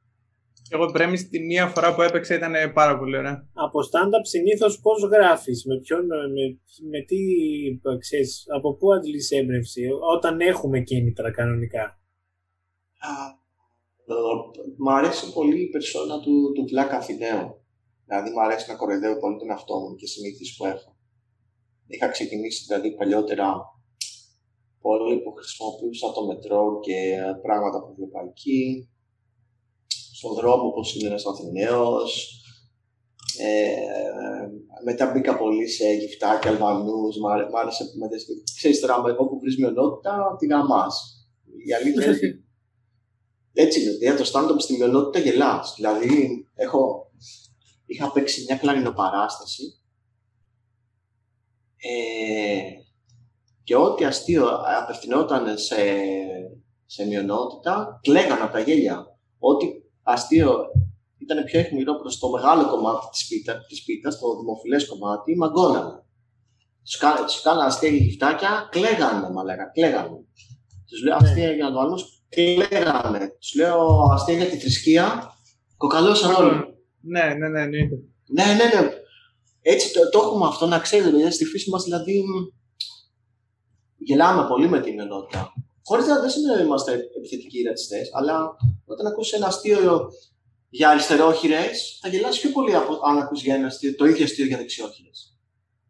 Εγώ πρέμει τη μία φορά που έπαιξα ήταν πάρα πολύ ωραία. Από stand-up συνήθως πώς γράφεις, με ποιον, με, με τι, ξέρεις, από πού αντλείς έμπνευση, όταν έχουμε κίνητρα κανονικά; Α, ε, Μ' αρέσει πολύ η περσόνα του, του Βλάκα Αθηναίου. Δηλαδή, μου αρέσει να κοροϊδεύω πολύ τον εαυτό μου και συνήθειε που έχω. Είχα ξεκινήσει δηλαδή παλιότερα πολύ που χρησιμοποιούσα το μετρό και ε, πράγματα που βλέπα εκεί. Στον δρόμο, όπως είναι ένας Αθηναίος. Ε, μετά μπήκα πολύ σε γυφτάκια, Αλβανούς, μ' άρε- μ' άρεσε που μετά, ξέρεις τώρα, με- όπου βρεις μειονότητα, την αμάς. Η αλήθεια είναι ότι έτσι είναι, δηλαδή το stand-up στη μειονότητα γελάς. Δηλαδή, έχω, είχα παίξει μια κλαρινοπαράσταση ε, και ό,τι αστείο απευθυνόταν σε, σε μειονότητα, κλαίγανε από τα γέλια. Ό,τι αστείο ήταν πιο αιχμηρό προς το μεγάλο κομμάτι της, πίτα, της πίτας, το δημοφιλές κομμάτι, μαγκώνανε. Τους, κα, τους κάνανε αστεία για γυφτάκια, κλαίγανε, μα λέγα, κλαίγανε. Τους λέω αστεία για να το κλαίγανε. Τους λέω αστεία για τη θρησκεία, κοκαλώσαν όλοι. Ναι, ναι, ναι, εννοείται. Ναι, ναι, ναι. Έτσι το, το έχουμε αυτό να ξέρετε, παιδιά, στη φύση μας δηλαδή μ, γελάμε πολύ με την ενότητα. Χωρίς να δεν σημαίνει ότι είμαστε επιθετικοί ρατσιστές, αλλά όταν ακούσει ένα αστείο για αριστερόχειρες, θα γελάσει πιο πολύ από αν ακούσει για ένα αστείο, το ίδιο αστείο για δεξιόχειρες.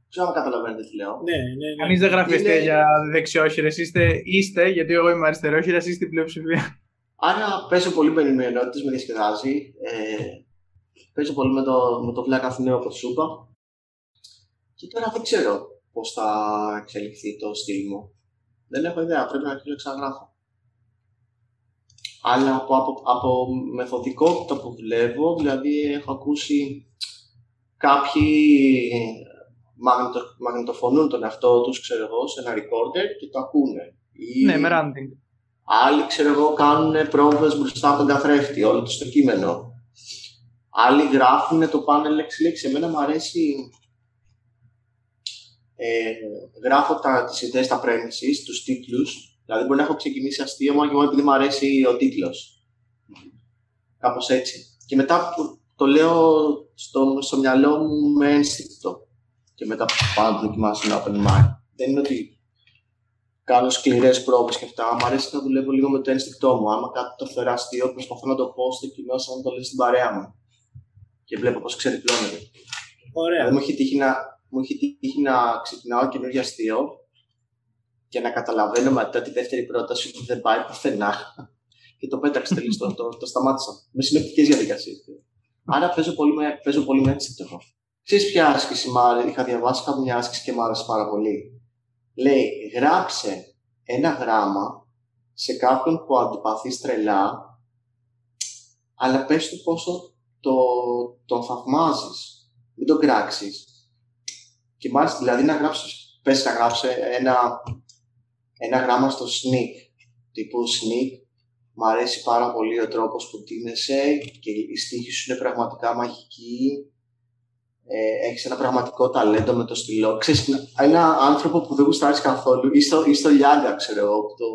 ξέρω αν καταλαβαίνετε τι λέω. Ναι, ναι, ναι. Κανείς δεν γράφει Είναι- για δεξιόχειρες. Είστε, είστε, γιατί εγώ είμαι αριστερόχειρας, είστε στην πλειοψηφία. Άρα παίζω πολύ με ενημερότητε, με διασκεδάζει. Ε, παίζω πολύ με το, με το Black Athena όπως σου είπα. Και τώρα δεν ξέρω πώς θα εξελιχθεί το στυλ μου. Δεν έχω ιδέα, πρέπει να αρχίσω να ξαναγράφω. Αλλά από, από, από μεθοδικότητα που δουλεύω, δηλαδή έχω ακούσει κάποιοι μαγνητο, μαγνητοφωνούν τον εαυτό τους, ξέρω εγώ, σε ένα recorder και το ακούνε. Ή- Ναι, με ranting. Άλλοι, ξέρω εγώ, κάνουν πρόβες μπροστά από τον καθρέφτη, όλο το στο κείμενο. Άλλοι γράφουν το πάνελ λέξη-λέξη. Εμένα μου αρέσει... Ε, γράφω τα, τις ιδέες, τα premises, τους τίτλους. Δηλαδή μπορεί να έχω ξεκινήσει αστείο μόνο και μόνο επειδή μου αρέσει ο τίτλος. Κάπως έτσι. Και μετά το, το λέω στο, στο μυαλό μου με ένστικτο. Και μετά πάω να το δοκιμάσω ένα open mind. Δεν είναι ότι κάνω σκληρές πρόβε και αυτά. Μου αρέσει να δουλεύω λίγο με το ένστικτό μου. Άμα κάτι το φέρω αστείο, προσπαθώ να το πω στο κοινό σαν να το λέω στην παρέα μου. Και βλέπω πώς ξεδιπλώνεται. Ωραία. Δηλαδή, μου έχει τύχει να, μου έχει τύχει να ξεκινάω καινούργιο αστείο και να καταλαβαίνω μετά τη δεύτερη πρόταση ότι δεν πάει πουθενά. Και το πέταξε τελείως. το, το, το σταμάτησα. Με συνοπτικές διαδικασίες. Άρα παίζω πολύ με, παίζω πολύ με ένστικτο εγώ. Ξέρεις ποια άσκηση μ' άρεσε, είχα διαβάσει κάπου μια άσκηση και μ' άρεσε πάρα πολύ. Λέει, γράψε ένα γράμμα σε κάποιον που αντιπαθείς τρελά, αλλά πες του πόσο το, τον θαυμάζεις. Μην τον κράξεις. Και μάλιστα, δηλαδή, να γράψεις, πες να γράψει ένα, ένα γράμμα στο sneak, τύπου sneak, Μ' αρέσει πάρα πολύ ο τρόπος που τίνεσαι και οι στίχοι σου είναι πραγματικά μαγικοί. Ε, έχεις ένα πραγματικό ταλέντο με το στυλό. Ξέρεις, ένα άνθρωπο που δεν γουστάρεις καθόλου ή στο, ή στο Λιάγκα, ξέρω εγώ, που το,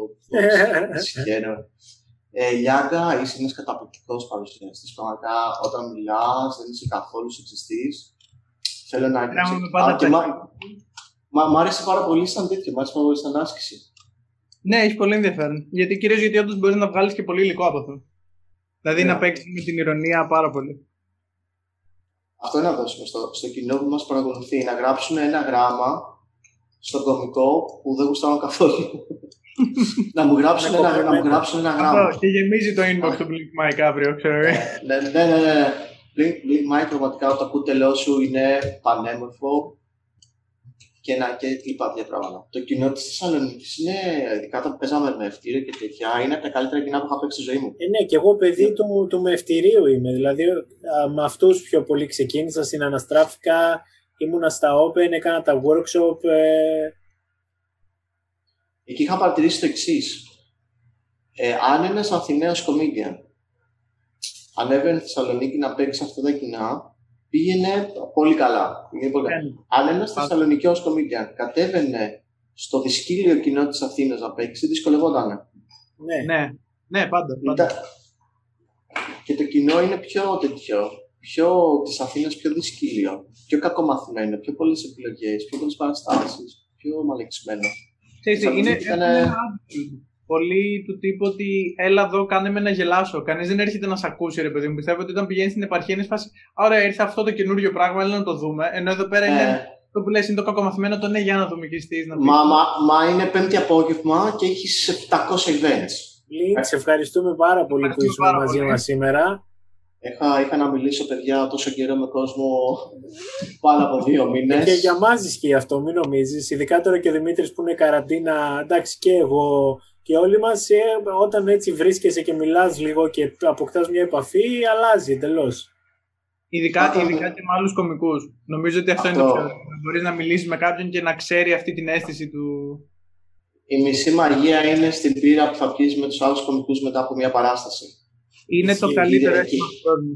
το συγχαίρω. Ε, Λιάγκα, είσαι ένας καταπληκτικός παρουσιαστής. Πραγματικά, όταν μιλάς, δεν είσαι καθόλου σεξιστής. Θέλω να Γράμμα με Α, πάντα και πέντε. μ' μα, μ' άρεσε πάρα πολύ σαν τέτοιο, μ' άρεσε πάρα πολύ σαν άσκηση. Ναι, έχει πολύ ενδιαφέρον. Γιατί κυρίως γιατί όντως μπορείς να βγάλεις και πολύ υλικό από αυτό. Δηλαδή Ναι. να παίξεις με την ηρωνία πάρα πολύ. Αυτό να δώσουμε στο, στο κοινό που μας παρακολουθεί, να γράψουν ένα γράμμα στον κωμικό που δεν γουστάρουν καθόλου. να μου γράψουν Ένα ένα, να μου κοπλιμέντο. γράψουν ένα γράμμα. Αυτό. Και γεμίζει το inbox του Blink Mike αύριο, ξέρω εγώ. ναι, ναι, ναι, ναι. Blink, Blink Mike πραγματικά το κούτελό σου είναι πανέμορφο και, να, και λοιπά τέτοια πράγματα. Το κοινό της Θεσσαλονίκης είναι, ειδικά όταν παίζαμε με ευτήριο και τέτοια, είναι από τα καλύτερα κοινά που είχα παίξει στη ζωή μου. Ε, ναι, και εγώ παιδί του, του μευτηρίου είμαι. Δηλαδή, α, με αυτούς πιο πολύ ξεκίνησα, συναναστράφηκα, ήμουνα στα Open, έκανα τα workshop. Ε, Εκεί είχα παρατηρήσει το εξής. Ε, αν ένας Αθηναίος comedian ανέβαινε στη Θεσσαλονίκη να παίξει αυτά τα κοινά, πήγαινε πολύ καλά. Πήγαινε πολύ καλά. Ναι. Αν ένας Θεσσαλονικιός comedian κατέβαινε στο δυσκύλιο κοινό της Αθήνας να παίξει, δυσκολευόταν. ναι. Ναι, ναι, πάντα. πάντα. Ήταν- Και το κοινό είναι πιο τέτοιο, πιο της Αθήνας πιο δυσκύλιο, πιο κακομαθημένο, πιο πολλές επιλογές, πιο πολλές παραστάσεις, πιο μαλεξισμένο. Ξέρεις τι, είναι, Ήταν- έχουν ένα attitude. Πολύ του τύπου ότι έλα εδώ, κάνε με να γελάσω. Κανείς δεν έρχεται να σε ακούσει, ρε παιδί μου. Πιστεύω ότι όταν πηγαίνει στην επαρχία είναι φάση. Ωραία, ήρθε αυτό το καινούριο πράγμα, έλα να το δούμε. Ενώ εδώ πέρα είναι Ε, το που λες, είναι το κακομαθημένο, το ναι, για να δούμε και εσύ να πεις. Μα, μα, μα είναι πέμπτη απόγευμα και έχεις 700 events. Link, σε ευχαριστούμε πάρα πολύ που Ευχαριστούμε ήσουν πάρα μαζί πολύ. μας σήμερα. Είχα, είχα να μιλήσω, παιδιά, τόσο καιρό με κόσμο πάνω από δύο μήνες. Και για μα ισχύει αυτό, μην νομίζεις. Ειδικά τώρα και ο Δημήτρης που είναι καραντίνα, εντάξει και εγώ και όλοι μας, όταν έτσι βρίσκεσαι και μιλάς λίγο και αποκτάς μια επαφή, αλλάζει εντελώς. Ειδικά, Αυτό- ειδικά και με άλλους κομικούς. Νομίζω ότι αυτό, Αυτό. είναι το πιο. Να μπορείς να μιλήσεις με κάποιον και να ξέρει αυτή την αίσθηση του. Η μισή μαγεία είναι στην πύρα που θα πιεις με τους άλλους κομικούς μετά από μια παράσταση. Είναι το Ισχύει, καλύτερο εκεί. αίσθημα του κόσμου.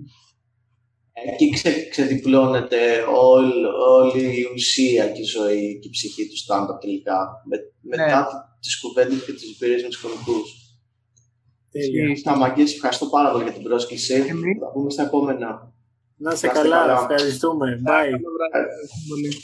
Εκεί ξε, ξεδιπλώνεται όλη, όλη η ουσία και η ζωή και η ψυχή του stand-up τελικά. Με, μετά Ναι. τις κουβέντες και τις εμπειρίες με τους κομικούς. Τέλεια. Ισχύει. Τα μαγκές, ευχαριστώ πάρα πολύ για την πρόσκληση. Εμείς. Θα πούμε στα επόμενα. Να σε Να είστε καλά, καλά. ευχαριστούμε. Bye. Καλό βράδυ. Ευχαριστώ πολύ.